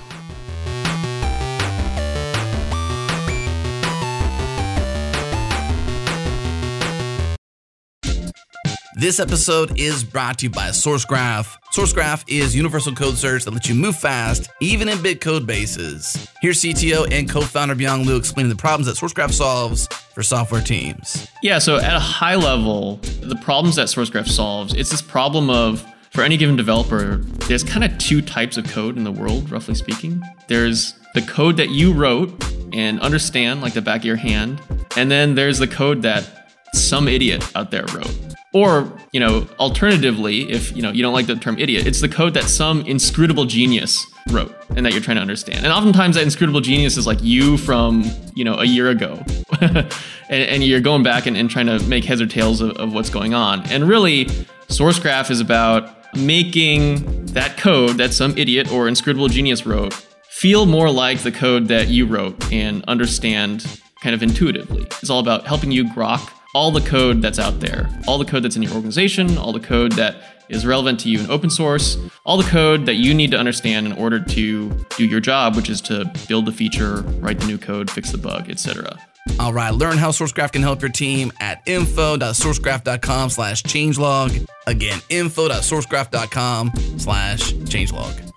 This episode is brought to you by SourceGraph. SourceGraph is universal code search that lets you move fast, even in big code bases. Here's CTO and co-founder Beyang Liu explaining the problems that SourceGraph solves for software teams. Yeah, so at a high level, the problems that SourceGraph solves, it's this problem of for any given developer, there's kind of two types of code in the world, roughly speaking. There's the code that you wrote and understand like the back of your hand, and then there's the code that some idiot out there wrote. Or, you know, alternatively, if you know you don't like the term idiot, it's the code that some inscrutable genius wrote and that you're trying to understand. And oftentimes that inscrutable genius is like you from, you know, a year ago. *laughs* and, and, you're going back and, and, trying to make heads or tails of, of what's going on. And really, SourceGraph is about making that code that some idiot or inscrutable genius wrote feel more like the code that you wrote and understand kind of intuitively. It's all about helping you grok all the code that's out there, all the code that's in your organization, all the code that is relevant to you in open source, all the code that you need to understand in order to do your job, which is to build the feature, write the new code, fix the bug, etc. All right, learn how SourceGraph can help your team at info.sourcegraph.com slash changelog. Again, info.sourcegraph.com slash changelog.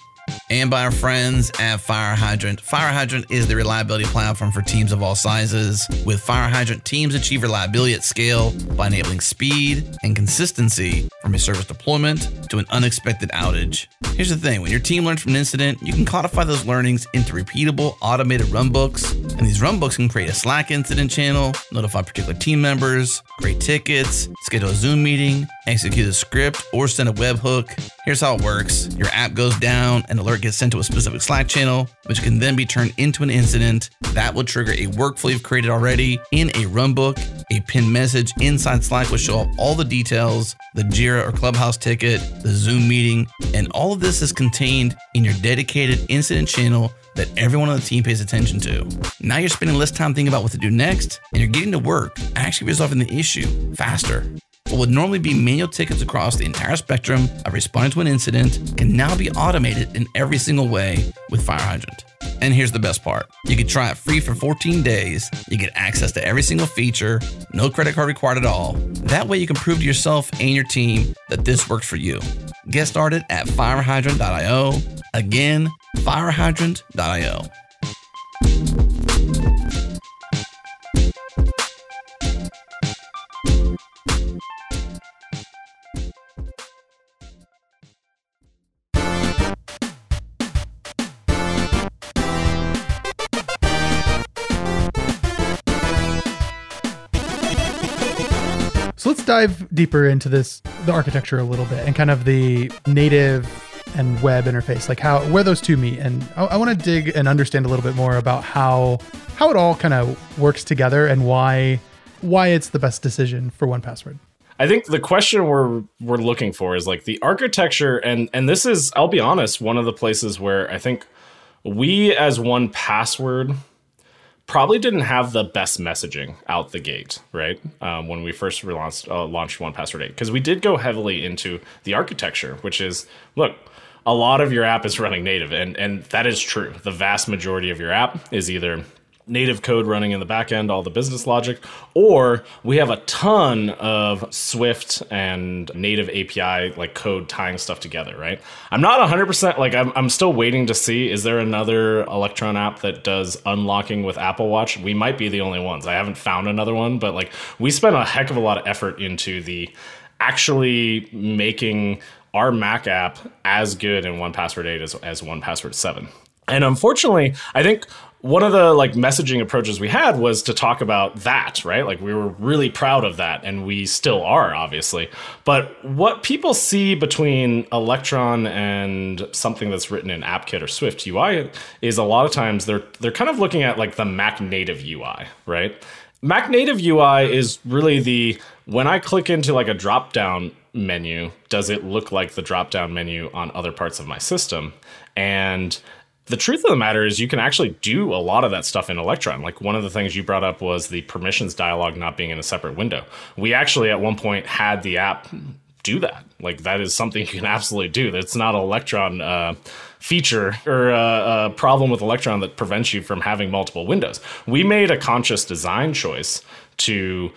And by our friends at Fire Hydrant. Fire Hydrant is the reliability platform for teams of all sizes. With Fire Hydrant, teams achieve reliability at scale by enabling speed and consistency from a service deployment to an unexpected outage. Here's the thing when your team learns from an incident, you can codify those learnings into repeatable automated runbooks. And these runbooks can create a Slack incident channel, notify particular team members, create tickets, schedule a Zoom meeting, execute a script, or send a webhook. Here's how it works your app goes down, an alert gets sent to a specific Slack channel, which can then be turned into an incident. That will trigger a workflow you've created already in a runbook. A pinned message inside Slack will show up all the details, the Jira or Clubhouse ticket, the Zoom meeting, and all of this is contained in your dedicated incident channel that everyone on the team pays attention to. Now you're spending less time thinking about what to do next, and you're getting to work actually resolving the issue faster. What would normally be manual tickets across the entire spectrum of responding to an incident can now be automated in every single way with Fire Hydrant. And here's the best part you can try it free for 14 days. You get access to every single feature, no credit card required at all. That way, you can prove to yourself and your team that this works for you. Get started at firehydrant.io. Again, firehydrant.io. Let's dive deeper into this, the architecture a little bit, and kind of the native and web interface, like how where those two meet. And I, I want to dig and understand a little bit more about how how it all kind of works together and why why it's the best decision for one password. I think the question we're we're looking for is like the architecture and and this is I'll be honest one of the places where I think we as one password probably didn't have the best messaging out the gate, right? Um, when we first relaunched, uh, launched One Password 8, because we did go heavily into the architecture, which is look, a lot of your app is running native, and and that is true. The vast majority of your app is either native code running in the backend, all the business logic, or we have a ton of Swift and native API like code tying stuff together, right? I'm not 100% like I'm, I'm still waiting to see is there another Electron app that does unlocking with Apple Watch? We might be the only ones. I haven't found another one, but like we spent a heck of a lot of effort into the actually making our Mac app as good in 1Password 8 as, as 1Password 7. And unfortunately, I think one of the like messaging approaches we had was to talk about that, right? Like we were really proud of that and we still are obviously. But what people see between Electron and something that's written in AppKit or Swift UI is a lot of times they're they're kind of looking at like the Mac native UI, right? Mac native UI is really the when I click into like a drop down menu, does it look like the drop down menu on other parts of my system? And the truth of the matter is you can actually do a lot of that stuff in Electron. Like one of the things you brought up was the permissions dialog not being in a separate window. We actually at one point had the app do that. Like that is something you can *laughs* absolutely do. That's not an Electron uh, feature or a, a problem with Electron that prevents you from having multiple windows. We made a conscious design choice to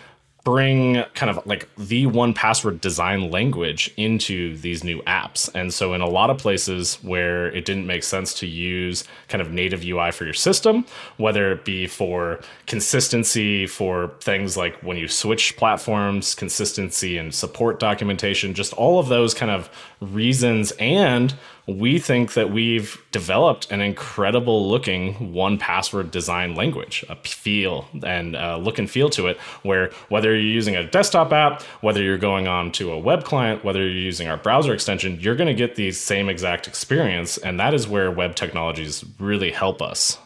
bring kind of like the one password design language into these new apps. And so in a lot of places where it didn't make sense to use kind of native UI for your system, whether it be for consistency for things like when you switch platforms, consistency and support documentation, just all of those kind of reasons and we think that we've developed an incredible looking one password design language, a feel and uh, look and feel to it, where whether you're using a desktop app, whether you're going on to a web client, whether you're using our browser extension, you're going to get the same exact experience. And that is where web technologies really help us.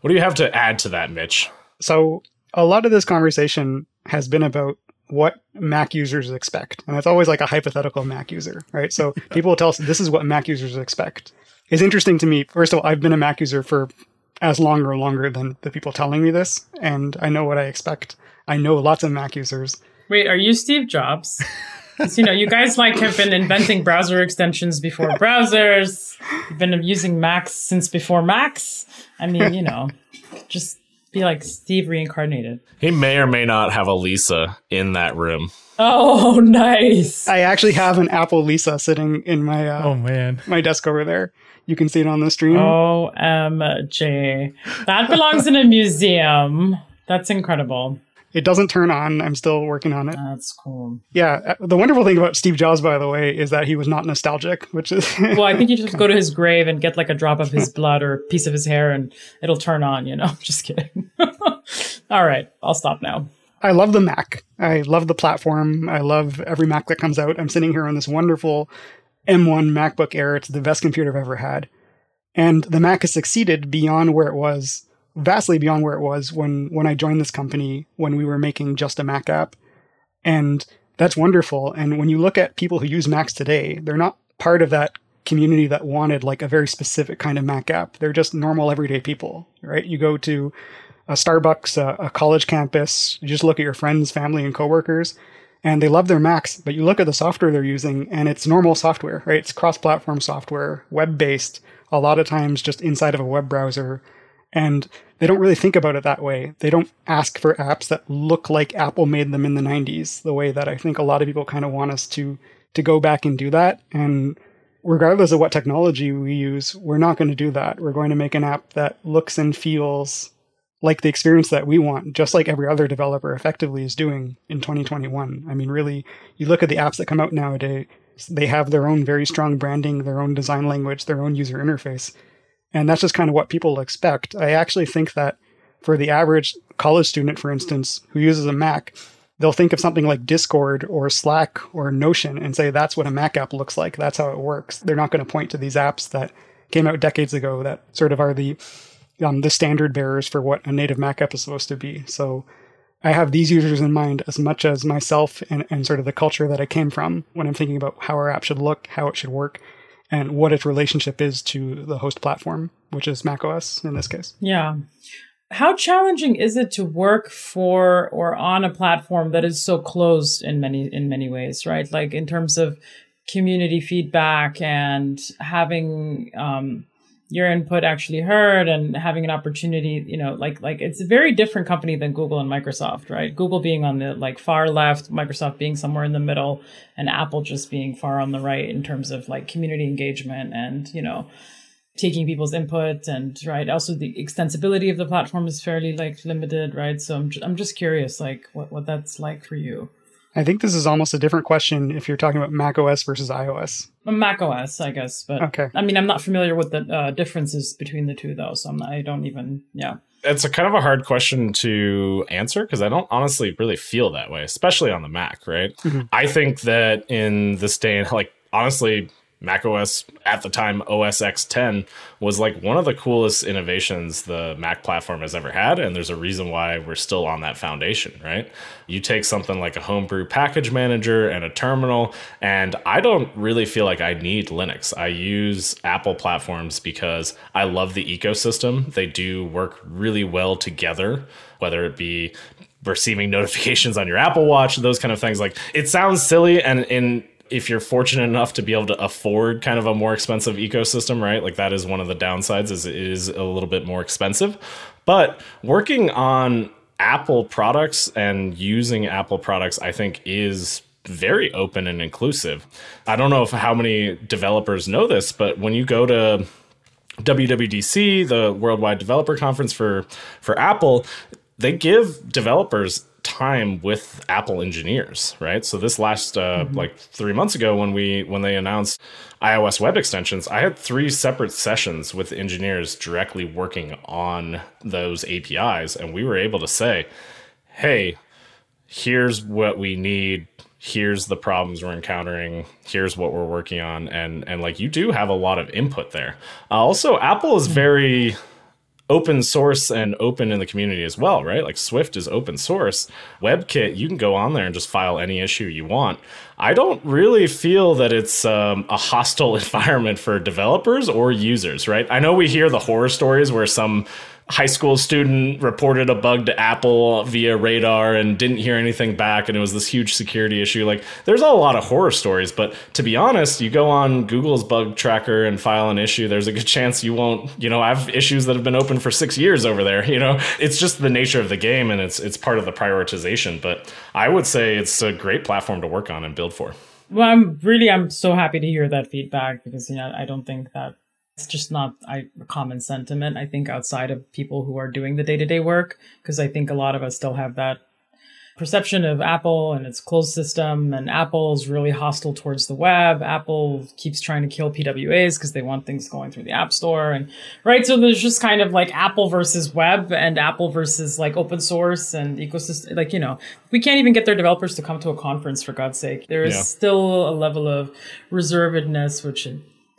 What do you have to add to that, Mitch? So, a lot of this conversation has been about what Mac users expect. And it's always like a hypothetical Mac user, right? So *laughs* people will tell us this is what Mac users expect. It's interesting to me. First of all, I've been a Mac user for as long or longer than the people telling me this, and I know what I expect. I know lots of Mac users. Wait, are you Steve Jobs? you know, you guys like have been inventing browser extensions before browsers. You've been using Macs since before Macs. I mean, you know, just be like Steve reincarnated. He may or may not have a Lisa in that room. Oh, *laughs* nice. I actually have an Apple Lisa sitting in my uh, Oh man. my desk over there. You can see it on the stream. OMG. That belongs in a museum. That's incredible. It doesn't turn on. I'm still working on it. That's cool. Yeah. uh, The wonderful thing about Steve Jobs, by the way, is that he was not nostalgic, which is. *laughs* Well, I think you just go to his grave and get like a drop of his blood or a piece of his hair and it'll turn on, you know? *laughs* Just kidding. *laughs* All right. I'll stop now. I love the Mac. I love the platform. I love every Mac that comes out. I'm sitting here on this wonderful M1 MacBook Air. It's the best computer I've ever had. And the Mac has succeeded beyond where it was, vastly beyond where it was when, when I joined this company, when we were making just a Mac app. And that's wonderful. And when you look at people who use Macs today, they're not part of that community that wanted like a very specific kind of Mac app. They're just normal everyday people, right? You go to a Starbucks, a, a college campus, you just look at your friends, family, and coworkers, and they love their Macs, but you look at the software they're using and it's normal software, right? It's cross platform software, web based, a lot of times just inside of a web browser. And they don't really think about it that way. They don't ask for apps that look like Apple made them in the 90s, the way that I think a lot of people kind of want us to to go back and do that. And regardless of what technology we use, we're not going to do that. We're going to make an app that looks and feels like the experience that we want, just like every other developer effectively is doing in 2021. I mean, really, you look at the apps that come out nowadays, they have their own very strong branding, their own design language, their own user interface. And that's just kind of what people expect. I actually think that for the average college student, for instance, who uses a Mac, they'll think of something like Discord or Slack or Notion and say that's what a Mac app looks like. That's how it works. They're not going to point to these apps that came out decades ago that sort of are the um, the standard bearers for what a native Mac app is supposed to be. So I have these users in mind as much as myself and, and sort of the culture that I came from when I'm thinking about how our app should look, how it should work, and what its relationship is to the host platform, which is macOS in this case. Yeah. How challenging is it to work for or on a platform that is so closed in many in many ways, right? Like in terms of community feedback and having um, your input actually heard and having an opportunity, you know, like like it's a very different company than Google and Microsoft, right? Google being on the like far left, Microsoft being somewhere in the middle, and Apple just being far on the right in terms of like community engagement and, you know, taking people's input and right also the extensibility of the platform is fairly like limited right so i'm, I'm just curious like what, what that's like for you I think this is almost a different question if you're talking about Mac OS versus iOS. Mac OS, I guess, but Okay. I mean, I'm not familiar with the uh, differences between the two, though, so I'm not, I don't even, yeah. It's a kind of a hard question to answer because I don't honestly really feel that way, especially on the Mac, right? I think that in this day and like honestly, Mac OS at the time OS X10 was like one of the coolest innovations the Mac platform has ever had and there's a reason why we're still on that foundation, right? You take something like a homebrew package manager and a terminal and I don't really feel like I need Linux. I use Apple platforms because I love the ecosystem. They do work really well together, whether it be receiving *laughs* notifications on your Apple Watch, those kind of things. Like it sounds silly and in if you're fortunate enough to be able to afford kind of a more expensive ecosystem, right? Like that is one of the downsides is it is a little bit more expensive. But working on Apple products and using Apple products, I think is very open and inclusive. I don't know if how many developers know this, but when you go to WWDC, the Worldwide Developer Conference for for Apple, they give developers time with Apple engineers, right? So this last uh, like three months ago when we when they announced iOS web extensions, I had three separate sessions with engineers directly working on those APIs, and we were able to say, "Hey, here's what we need." here's the problems we're encountering. Here's what we're working on. And and like you do have a lot of input there. Uh, also apple is very open source and open in the community as well, right? Like Swift is open source. WebKit, you can go on there and just file any issue you want. I don't really feel that it's um, a hostile *laughs* environment for developers or users, right? I know we hear the horror stories where some high school student reported a bug to Apple via radar and didn't hear anything back and it was this huge security issue. Like there's a lot of horror stories, but to be honest, you go on Google's bug tracker and file an issue, there's a good chance you won't, you know, I have issues that have been open for 6 years over there, *laughs* you know. It's just the nature of the game and it's it's part of the prioritization, but I would say it's a great platform to work on and build for. Well, I'm really, I'm so happy to hear that feedback because, you know, I don't think that It's just not a common sentiment, I think, outside of people who are doing the day to day work, because I think a lot of us still have that perception of Apple and its closed system, and Apple is really hostile towards the web. Apple keeps trying to kill PWAs because they want things going through the App Store, and right. So there's just kind of like Apple versus web, and Apple versus like open source and ecosystem. Like you know, we can't even get their developers to come to a conference for God's sake. There is Yeah. still a level of reservedness, which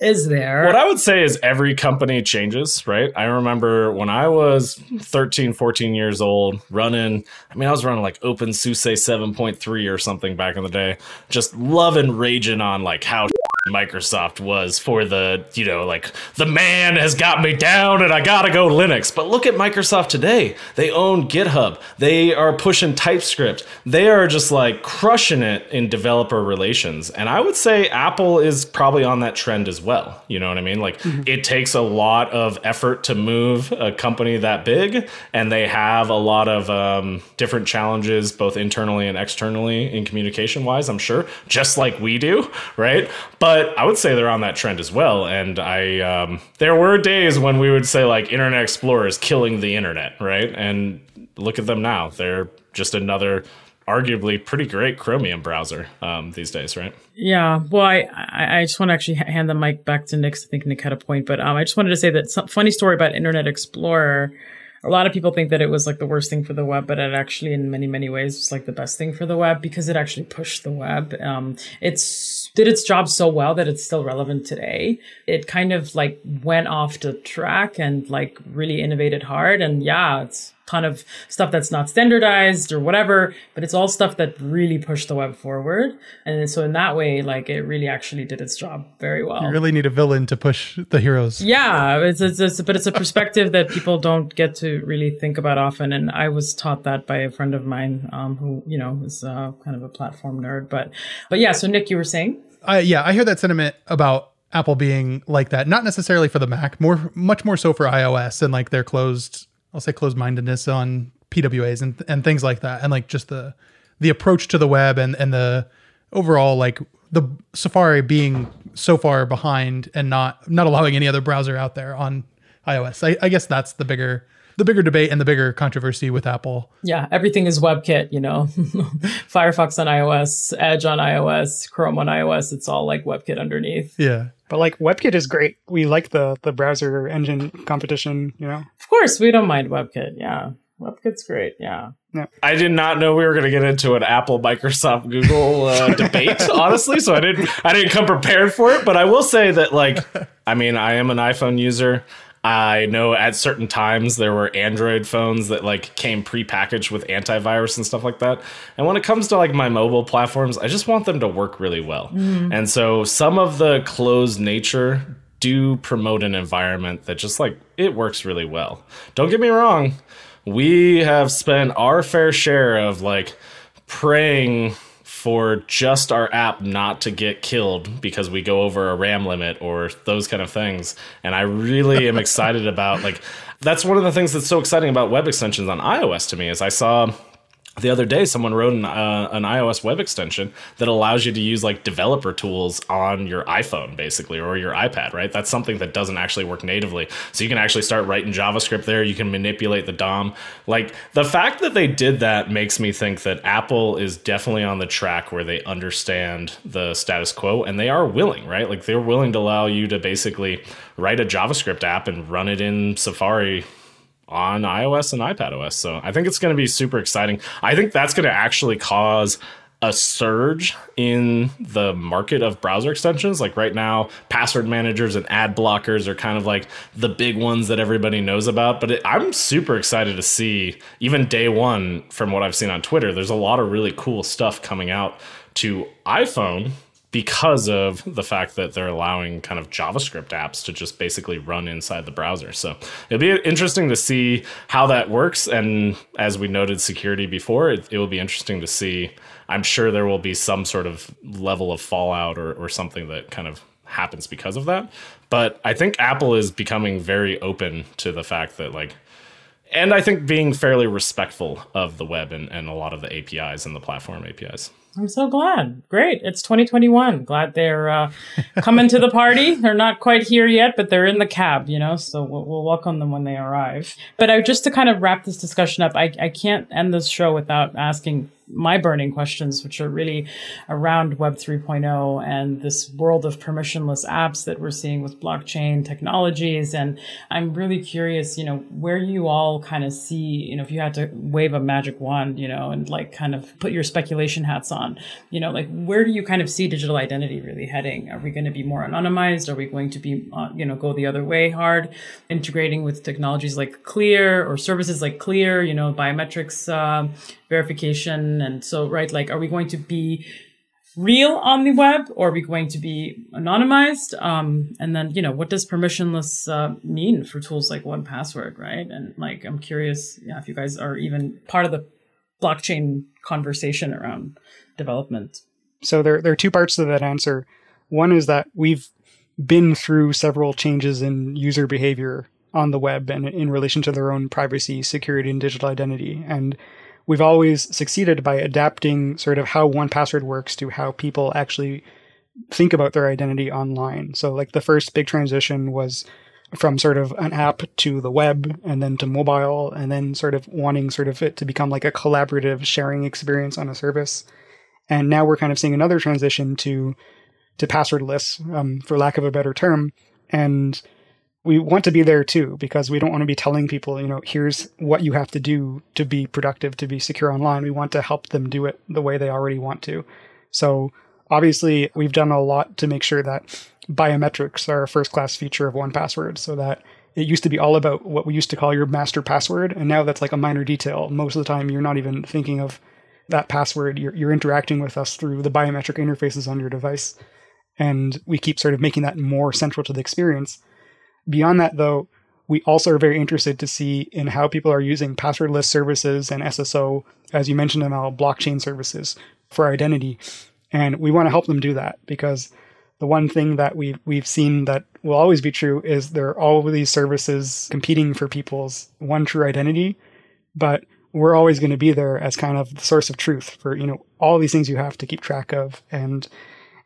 is there. What I would say is every company changes, right? I remember when I was 13, 14 years old running, I mean, I was running like OpenSUSE 7.3 or something back in the day, just loving raging on like how Microsoft was for the, you know, like the man has got me down and I gotta go Linux. But look at Microsoft today. They own GitHub. They are pushing TypeScript. They are just like crushing it in developer relations. And I would say Apple is probably on that trend as well. You know what I mean? Like it takes a lot of effort to move a company that big, and they have a lot of um, different challenges, both internally and externally in communication wise, I'm sure, just like we do, right? But I would say they're on that trend as well. And I, um, there were days when we would say like Internet Explorer is killing the internet, right? And look at them now. They're just another arguably pretty great Chromium browser um, these days, right? Yeah, well, I, I, just want to actually hand the mic back to Nick. I think Nick had a point, but um, I just wanted to say that some funny story about Internet Explorer. A lot of people think that it was like the worst thing for the web, but it actually, in many, many ways, was like the best thing for the web because it actually pushed the web. Um, it's did its job so well that it's still relevant today. It kind of like went off the track and like really innovated hard. And yeah, it's ton of stuff that's not standardized or whatever, but it's all stuff that really pushed the web forward. And so in that way, like it really actually did its job very well. You really need a villain to push the heroes. Yeah, it's, it's, it's but it's a perspective that people don't get to really think about often. And I was taught that by a friend of mine, um, who you know is uh, kind of a platform nerd. But but yeah, so Nick, you were saying? I yeah, I hear that sentiment about Apple being like that. Not necessarily for the Mac, more much more so for iOS and like their closed, I'll say closed mindedness on PWAs and and things like that, and like just the the approach to the web and and the overall like the Safari being so far behind and not not allowing any other browser out there on iOS. I, I guess that's the bigger the bigger debate and the bigger controversy with Apple. Yeah, everything is WebKit. You know, *laughs* Firefox on iOS, Edge on iOS, Chrome on iOS. It's all like WebKit underneath. Yeah. But like WebKit is great. We like the the browser engine competition. You know, Of course, we don't mind WebKit. Yeah, WebKit's great. Yeah. yeah. I did not know we were going to get into an Apple, Microsoft, Google uh, *laughs* debate, honestly. So I didn't, I didn't come prepared for it. But I will say that, like, I mean, I am an iPhone user. I know at certain times there were Android phones that like came prepackaged with antivirus and stuff like that. And when it comes to like my mobile platforms, I just want them to work really well. Mm-hmm. And so some of the closed nature do promote an environment that just like it works really well. Don't get me wrong, we have spent our fair share of like praying for just our app not to get killed because we go over a RAM limit or those kind of things. And I really am *laughs* excited about like that's one of the things that's so exciting about web extensions on iOS to me is I saw the other day someone wrote an, uh, an ios web extension that allows you to use like developer tools on your iphone basically or your ipad right? That's something that doesn't actually work natively. So you can actually start writing javascript there. You can manipulate the dom. Like the fact that they did that makes me think that apple is definitely on the track where they understand the status quo and they are willing right? Like they're willing to allow you to basically write a javascript app and run it in safari on iOS and iPadOS. So I think it's going to be super exciting. I think that's going to actually cause a surge in the market of browser extensions. Like right now, password managers and ad blockers are kind of like the big ones that everybody knows about. But it, I'm super excited to see, even day one, from what I've seen on Twitter, there's a lot of really cool stuff coming out to iPhone because of the fact that they're allowing kind of JavaScript apps to just basically run inside the browser. So it'll be interesting to see how that works. And as we noted security before, it, it will be interesting to see. I'm sure there will be some sort of level of fallout or, or something that kind of happens because of that. But I think Apple is becoming very open to the fact that, like, and I think being fairly respectful of the web and, and a lot of the APIs and the platform APIs. I'm so glad. Great. It's 2021. Glad they're uh, coming to the party. *laughs* They're not quite here yet, but they're in the cab, you know, so we'll, we'll welcome them when they arrive. But I, just to kind of wrap this discussion up, I, I can't end this show without asking my burning questions, which are really around Web 3.0 and this world of permissionless apps that we're seeing with blockchain technologies. And I'm really curious, you know, where you all kind of see, you know, if you had to wave a magic wand, you know, and like kind of put your speculation hats on, you know, like where do you kind of see digital identity really heading? Are we going to be more anonymized? Are we going to be, uh, you know, go the other way hard, integrating with technologies like Clear or services like Clear, you know, biometrics, uh, verification. And so, right, like, are we going to be real on the web or are we going to be anonymized? Um, and then, you know, what does permissionless uh, mean for tools like 1Password, right? And like, I'm curious yeah, if you guys are even part of the blockchain conversation around development. So there, there are two parts to that answer. One is that we've been through several changes in user behavior on the web and in relation to their own privacy, security, and digital identity. And we've always succeeded by adapting sort of how 1Password works to how people actually think about their identity online. So like the first big transition was from sort of an app to the web and then to mobile and then sort of wanting sort of it to become like a collaborative sharing experience on a service. And now we're kind of seeing another transition to to passwordless, um, for lack of a better term. And we want to be there too because we don't want to be telling people, you know, here's what you have to do to be productive, to be secure online. We want to help them do it the way they already want to. So obviously, we've done a lot to make sure that biometrics are a first class feature of 1Password so that it used to be all about what we used to call your master password. And now that's like a minor detail. Most of the time, you're not even thinking of that password. You're, you're interacting with us through the biometric interfaces on your device. And we keep sort of making that more central to the experience Beyond that, though, we also are very interested to see in how people are using passwordless services and SSO, as you mentioned, ML, blockchain services for identity. And we want to help them do that because the one thing that we've, we've seen that will always be true is there are all of these services competing for people's one true identity, but we're always going to be there as kind of the source of truth for, you know, all these things you have to keep track of and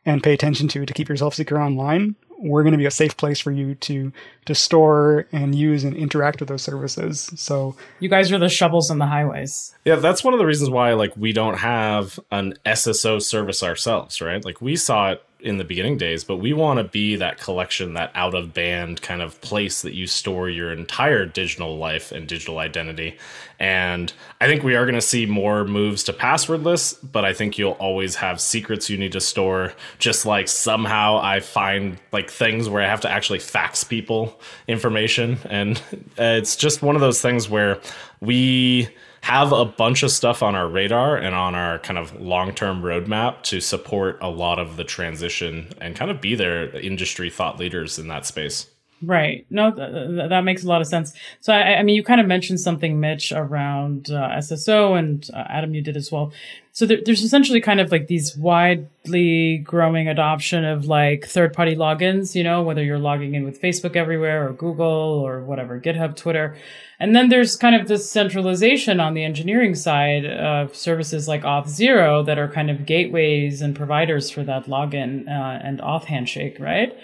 and pay attention to to keep yourself secure online we're going to be a safe place for you to to store and use and interact with those services. So you guys are the shovels on the highways. Yeah, that's one of the reasons why like we don't have an SSO service ourselves, right? Like we saw it in the beginning days, but we want to be that collection, that out of band kind of place that you store your entire digital life and digital identity. And I think we are going to see more moves to passwordless, but I think you'll always have secrets you need to store. Just like somehow I find like things where I have to actually fax people information. And uh, it's just one of those things where we have a bunch of stuff on our radar and on our kind of long term roadmap to support a lot of the transition and kind of be their industry thought leaders in that space. Right. No, th- th- that makes a lot of sense. So, I, I, mean, you kind of mentioned something, Mitch, around uh, SSO, and uh, Adam, you did as well. So, there, there's essentially kind of like these widely growing adoption of like third party logins, you know, whether you're logging in with Facebook everywhere or Google or whatever, GitHub, Twitter. And then there's kind of this centralization on the engineering side of services like Auth0 that are kind of gateways and providers for that login uh, and auth handshake, right?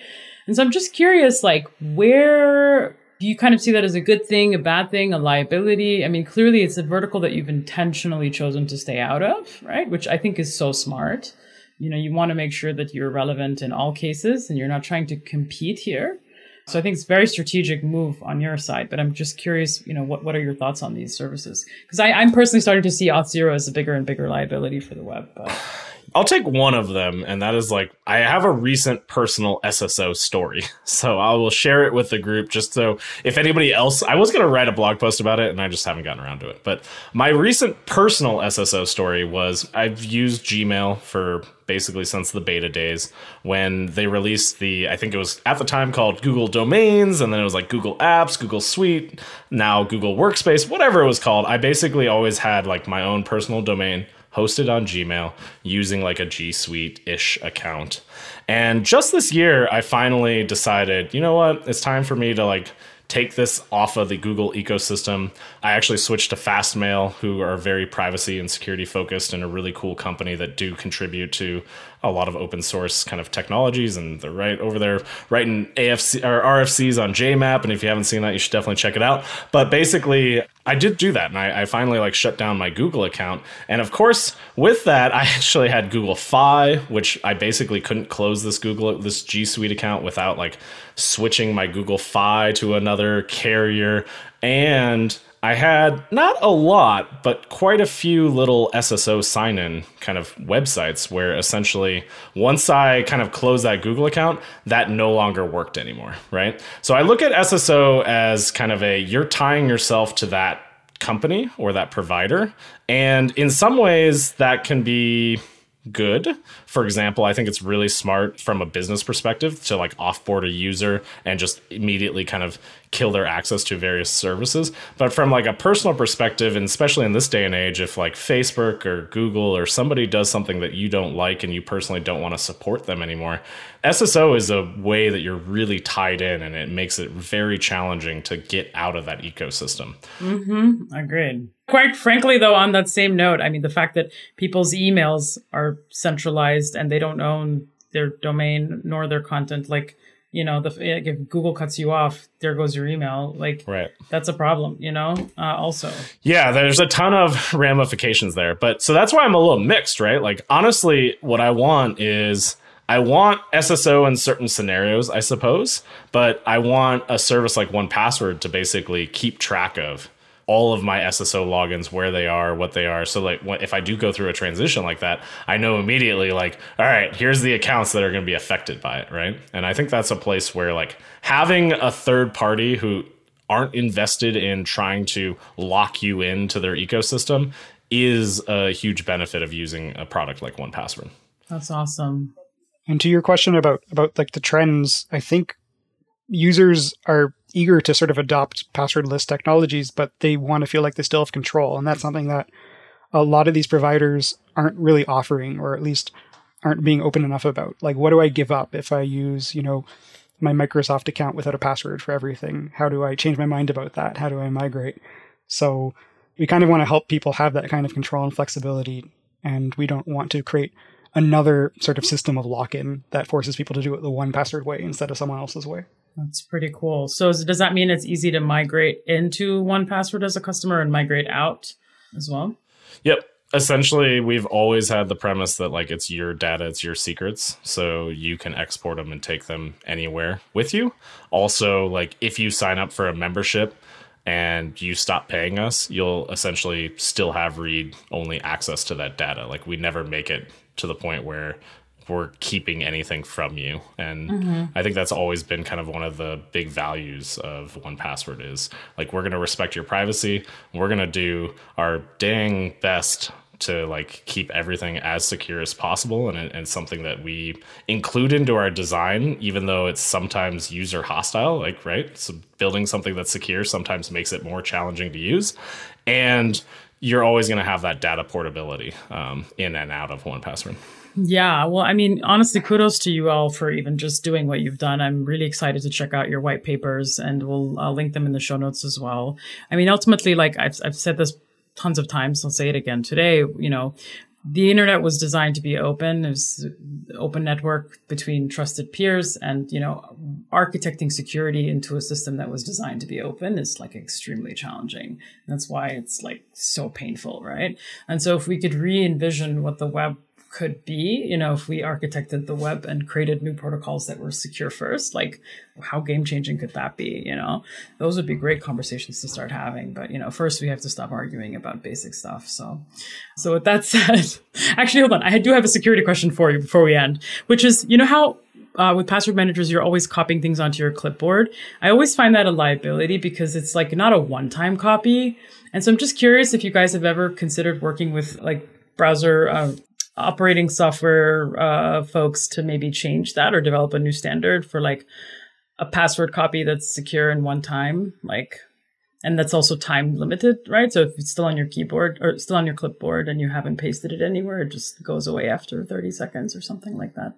And so I'm just curious, like, where do you kind of see that as a good thing, a bad thing, a liability? I mean, clearly it's a vertical that you've intentionally chosen to stay out of, right? Which I think is so smart. You know, you want to make sure that you're relevant in all cases and you're not trying to compete here. So I think it's a very strategic move on your side, but I'm just curious, you know, what, what are your thoughts on these services? Because I'm personally starting to see Auth0 as a bigger and bigger liability for the web. But. I'll take one of them, and that is like I have a recent personal SSO story, *laughs* so I will share it with the group just so if anybody else, I was going to write a blog post about it, and I just haven't gotten around to it. But my recent personal SSO story was I've used Gmail for basically since the beta days when they released the I think it was at the time called Google Domains, and then it was like Google Apps, Google Suite, now Google Workspace, whatever it was called. I basically always had like my own personal domain hosted on Gmail using like a G Suite ish account. And just this year, I finally decided, you know what? It's time for me to like take this off of the Google ecosystem. I actually switched to Fastmail, who are very privacy and security focused and a really cool company that do contribute to a lot of open source kind of technologies, and they're right over there writing AFC or RFCs on JMap. And if you haven't seen that, you should definitely check it out. But basically, I did do that, and I, I finally like shut down my Google account. And of course, with that, *laughs* I actually had Google Fi, which I basically couldn't close this Google this G Suite account without like switching my Google Fi to another carrier and I had not a lot, but quite a few little SSO sign in kind of websites where essentially once I kind of closed that Google account, that no longer worked anymore, right? So I look at SSO as kind of a you're tying yourself to that company or that provider. And in some ways, that can be good. For example, I think it's really smart from a business perspective to like offboard a user and just immediately kind of kill their access to various services. But from like a personal perspective, and especially in this day and age, if like Facebook or Google or somebody does something that you don't like and you personally don't want to support them anymore, SSO is a way that you're really tied in and it makes it very challenging to get out of that ecosystem. Mm-hmm. Agreed. Quite frankly, though, on that same note, I mean, the fact that people's emails are centralized and they don't own their domain nor their content, like, you know, the if Google cuts you off, there goes your email. Like, right. that's a problem, you know. Uh, also, yeah, there's a ton of *laughs* ramifications there, but so that's why I'm a little mixed, right? Like, honestly, what I want is I want SSO in certain scenarios, I suppose, but I want a service like 1Password to basically keep track of all of my SSO logins, where they are, what they are. So like if I do go through a transition like that, I know immediately like, all right, here's the accounts that are going to be affected by it, right? And I think that's a place where like having a third party who aren't invested in trying to lock you into their ecosystem is a huge benefit of using a product like 1Password. That's awesome. And to your question about about like the trends, I think users are eager to sort of adopt passwordless technologies, but they want to feel like they still have control. And that's something that a lot of these providers aren't really offering, or at least aren't being open enough about. Like, what do I give up if I use, you know, my Microsoft account without a password for everything? How do I change my mind about that? How do I migrate? So we kind of want to help people have that kind of control and flexibility. And we don't want to create another sort of system of lock in that forces people to do it the 1Password way instead of someone else's way. That's pretty cool. So does that mean it's easy to migrate into 1Password as a customer and migrate out as well? Yep. Essentially, we've always had the premise that like it's your data, it's your secrets, so you can export them and take them anywhere with you. Also, like if you sign up for a membership and you stop paying us, you'll essentially still have read only access to that data. Like we never make it to the point where we're keeping anything from you. And mm-hmm. i think that's always been kind of one of the big values of 1Password is like we're going to respect your privacy. We're going to do our dang best to like keep everything as secure as possible. And, and something that we include into our design even though it's sometimes user hostile like right? So building something that's secure sometimes makes it more challenging to use. And you're always going to have that data portability um, in and out of 1Password yeah, well, I mean, honestly, kudos to you all for even just doing what you've done. I'm really excited to check out your white papers, and we'll I'll link them in the show notes as well. I mean, ultimately, like I've I've said this tons of times, I'll say it again today. You know, the internet was designed to be open. It's open network between trusted peers, and you know, architecting security into a system that was designed to be open is like extremely challenging. That's why it's like so painful, right? And so, if we could re-envision what the web could be, you know, if we architected the web and created new protocols that were secure first, like how game changing could that be? You know, those would be great conversations to start having. But, you know, first we have to stop arguing about basic stuff. So, so with that *laughs* said, actually, hold on. I do have a security question for you before we end, which is, you know, how uh, with password managers, you're always copying things onto your clipboard. I always find that a liability because it's like not a one time copy. And so I'm just curious if you guys have ever considered working with like browser uh, operating software uh, folks to maybe change that or develop a new standard for like a password copy that's secure in one time, like, and that's also time limited, right? So if it's still on your keyboard or still on your clipboard and you haven't pasted it anywhere, it just goes away after 30 seconds or something like that.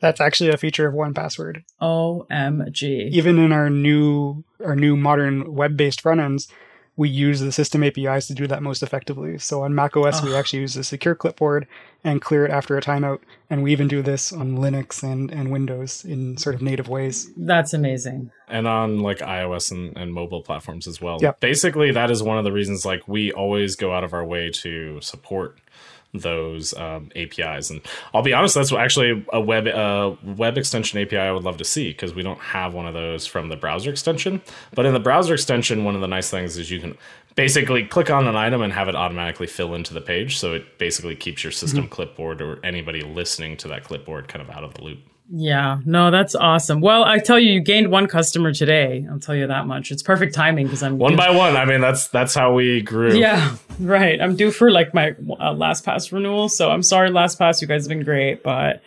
That's actually a feature of 1Password. OMG. Even in our new our new modern web-based front ends, we use the system APIs to do that most effectively. So on Mac OS, we ah. actually use the secure clipboard and clear it after a timeout. And we even do this on Linux and, and Windows in sort of native ways. That's amazing. and on like iOS and, and mobile platforms as well. Yep. Basically, that is one of the reasons like we always go out of our way to support those um, APIs. And I'll be honest, that's actually a web uh, web extension API I would love to see because we don't have one of those from the browser extension. But in the browser extension, one of the nice things is you can basically click on an item and have it automatically fill into the page. So it basically keeps your system clipboard or anybody listening to that clipboard kind of out of the loop. Yeah, no, that's awesome. Well, I tell you, you gained one customer today. I'll tell you that much. It's perfect timing because I'm One due- by one. I mean, that's that's how we grew. Yeah, right. I'm due for like my uh, LastPass renewal. So I'm sorry, LastPass. You guys have been great, but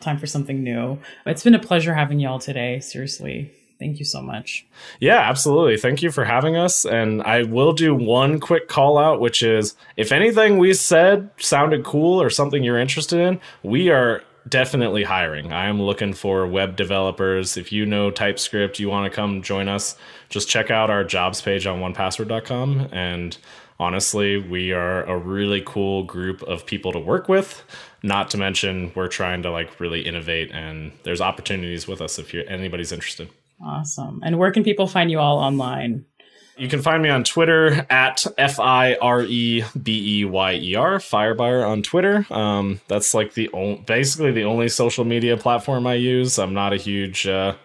time for something new. It's been a pleasure having y'all today. Seriously. Thank you so much. Yeah, absolutely. Thank you for having us. And I will do one quick call out, which is if anything we said sounded cool or something you're interested in, we are definitely hiring. I am looking for web developers. If you know TypeScript, you want to come join us, just check out our jobs page on onepassword.com. And honestly, we are a really cool group of people to work with. Not to mention, we're trying to like really innovate, and there's opportunities with us if you're anybody's interested. Awesome. And where can people find you all online? You can find me on Twitter at F I R E B E Y E R, Firebeyer on Twitter. Um, that's like the only, basically the only social media platform I use. I'm not a huge uh,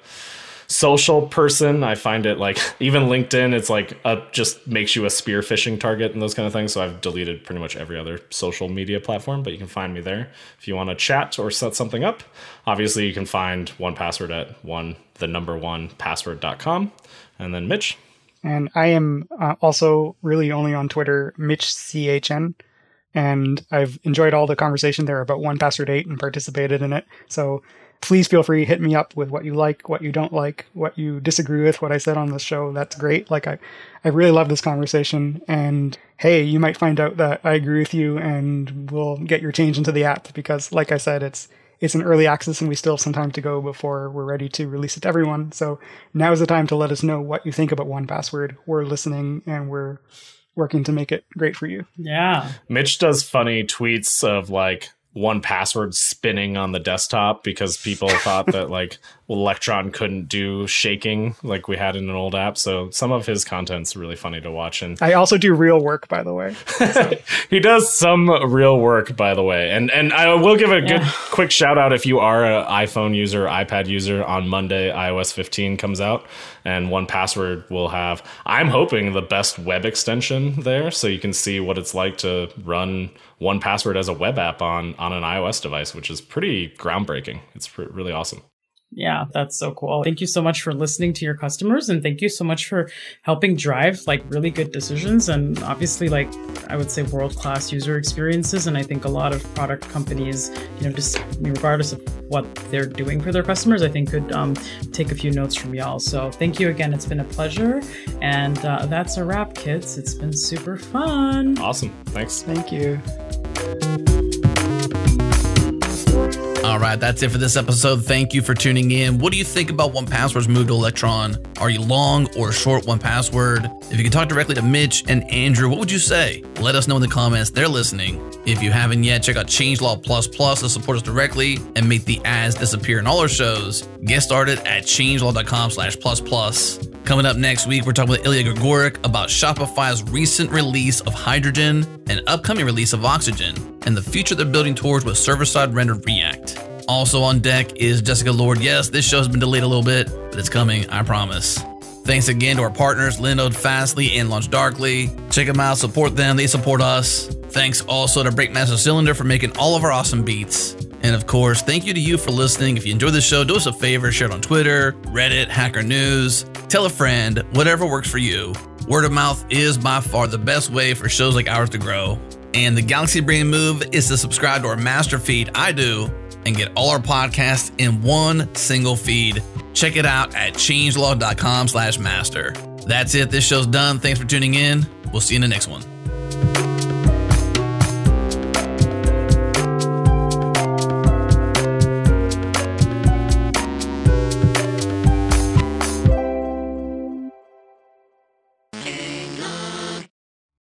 social person. I find it like even LinkedIn, it's like a, just makes you a spear phishing target and those kind of things. So I've deleted pretty much every other social media platform, but you can find me there if you want to chat or set something up. Obviously, you can find 1Password at one the number one password.com. And then Mitch. And I am uh, also really only on Twitter, MitchCHN. And I've enjoyed all the conversation there about 1Password 8 and participated in it. So please feel free, hit me up with what you like, what you don't like, what you disagree with, what I said on the show. That's great. Like I, I really love this conversation. And hey, you might find out that I agree with you and we'll get your change into the app because like I said, it's it's an early access and we still have some time to go before we're ready to release it to everyone. So now is the time to let us know what you think about 1Password. We're listening and we're working to make it great for you. Yeah. Mitch does funny tweets of like 1Password spinning on the desktop because people thought that like Electron couldn't do shaking like we had in an old app. So some of his content's really funny to watch and I also do real work, by the way. *laughs* he does some real work by the way. And and I will give a good quick shout out if you are an iPhone user, iPad user on Monday iOS 15 comes out and 1Password will have I'm hoping the best web extension there so you can see what it's like to run 1Password as a web app on on an iOS device, which is pretty groundbreaking. It's pr- really awesome. Yeah, that's so cool. Thank you so much for listening to your customers and thank you so much for helping drive like really good decisions and obviously like I would say world-class user experiences and I think a lot of product companies, you know, just regardless of what they're doing for their customers, I think could um, take a few notes from y'all. So thank you again. It's been a pleasure. And uh, that's a wrap, kids. It's been super fun. Awesome. Thanks. Thank you. All right, that's it for this episode. Thank you for tuning in. What do you think about 1Password's move to Electron? Are you long or short 1Password? If you could talk directly to Mitch and Andrew, what would you say? Let us know in the comments. They're listening. If you haven't yet, check out Changelog Plus Plus to support us directly and make the ads disappear in all our shows. Get started at changelog.com slash plus plus. Coming up next week, we're talking with Ilya Grigorik about Shopify's recent release of Hydrogen and upcoming release of Oxygen and the future they're building towards with server-side rendered React. Also on deck is Jessica Lord. Yes, this show's been delayed a little bit, but it's coming, I promise. Thanks again to our partners, Linode Fastly and LaunchDarkly. Check them out, support them, they support us. Thanks also to Breakmaster Cylinder for making all of our awesome beats. And of course, thank you to you for listening. If you enjoyed the show, do us a favor, share it on Twitter, Reddit, Hacker News, tell a friend, whatever works for you. Word of mouth is by far the best way for shows like ours to grow. And the Galaxy Brain move is to subscribe to our master feed, I do, and get all our podcasts in one single feed. Check it out at changelog.com slash master. That's it. This show's done. Thanks for tuning in. We'll see you in the next one.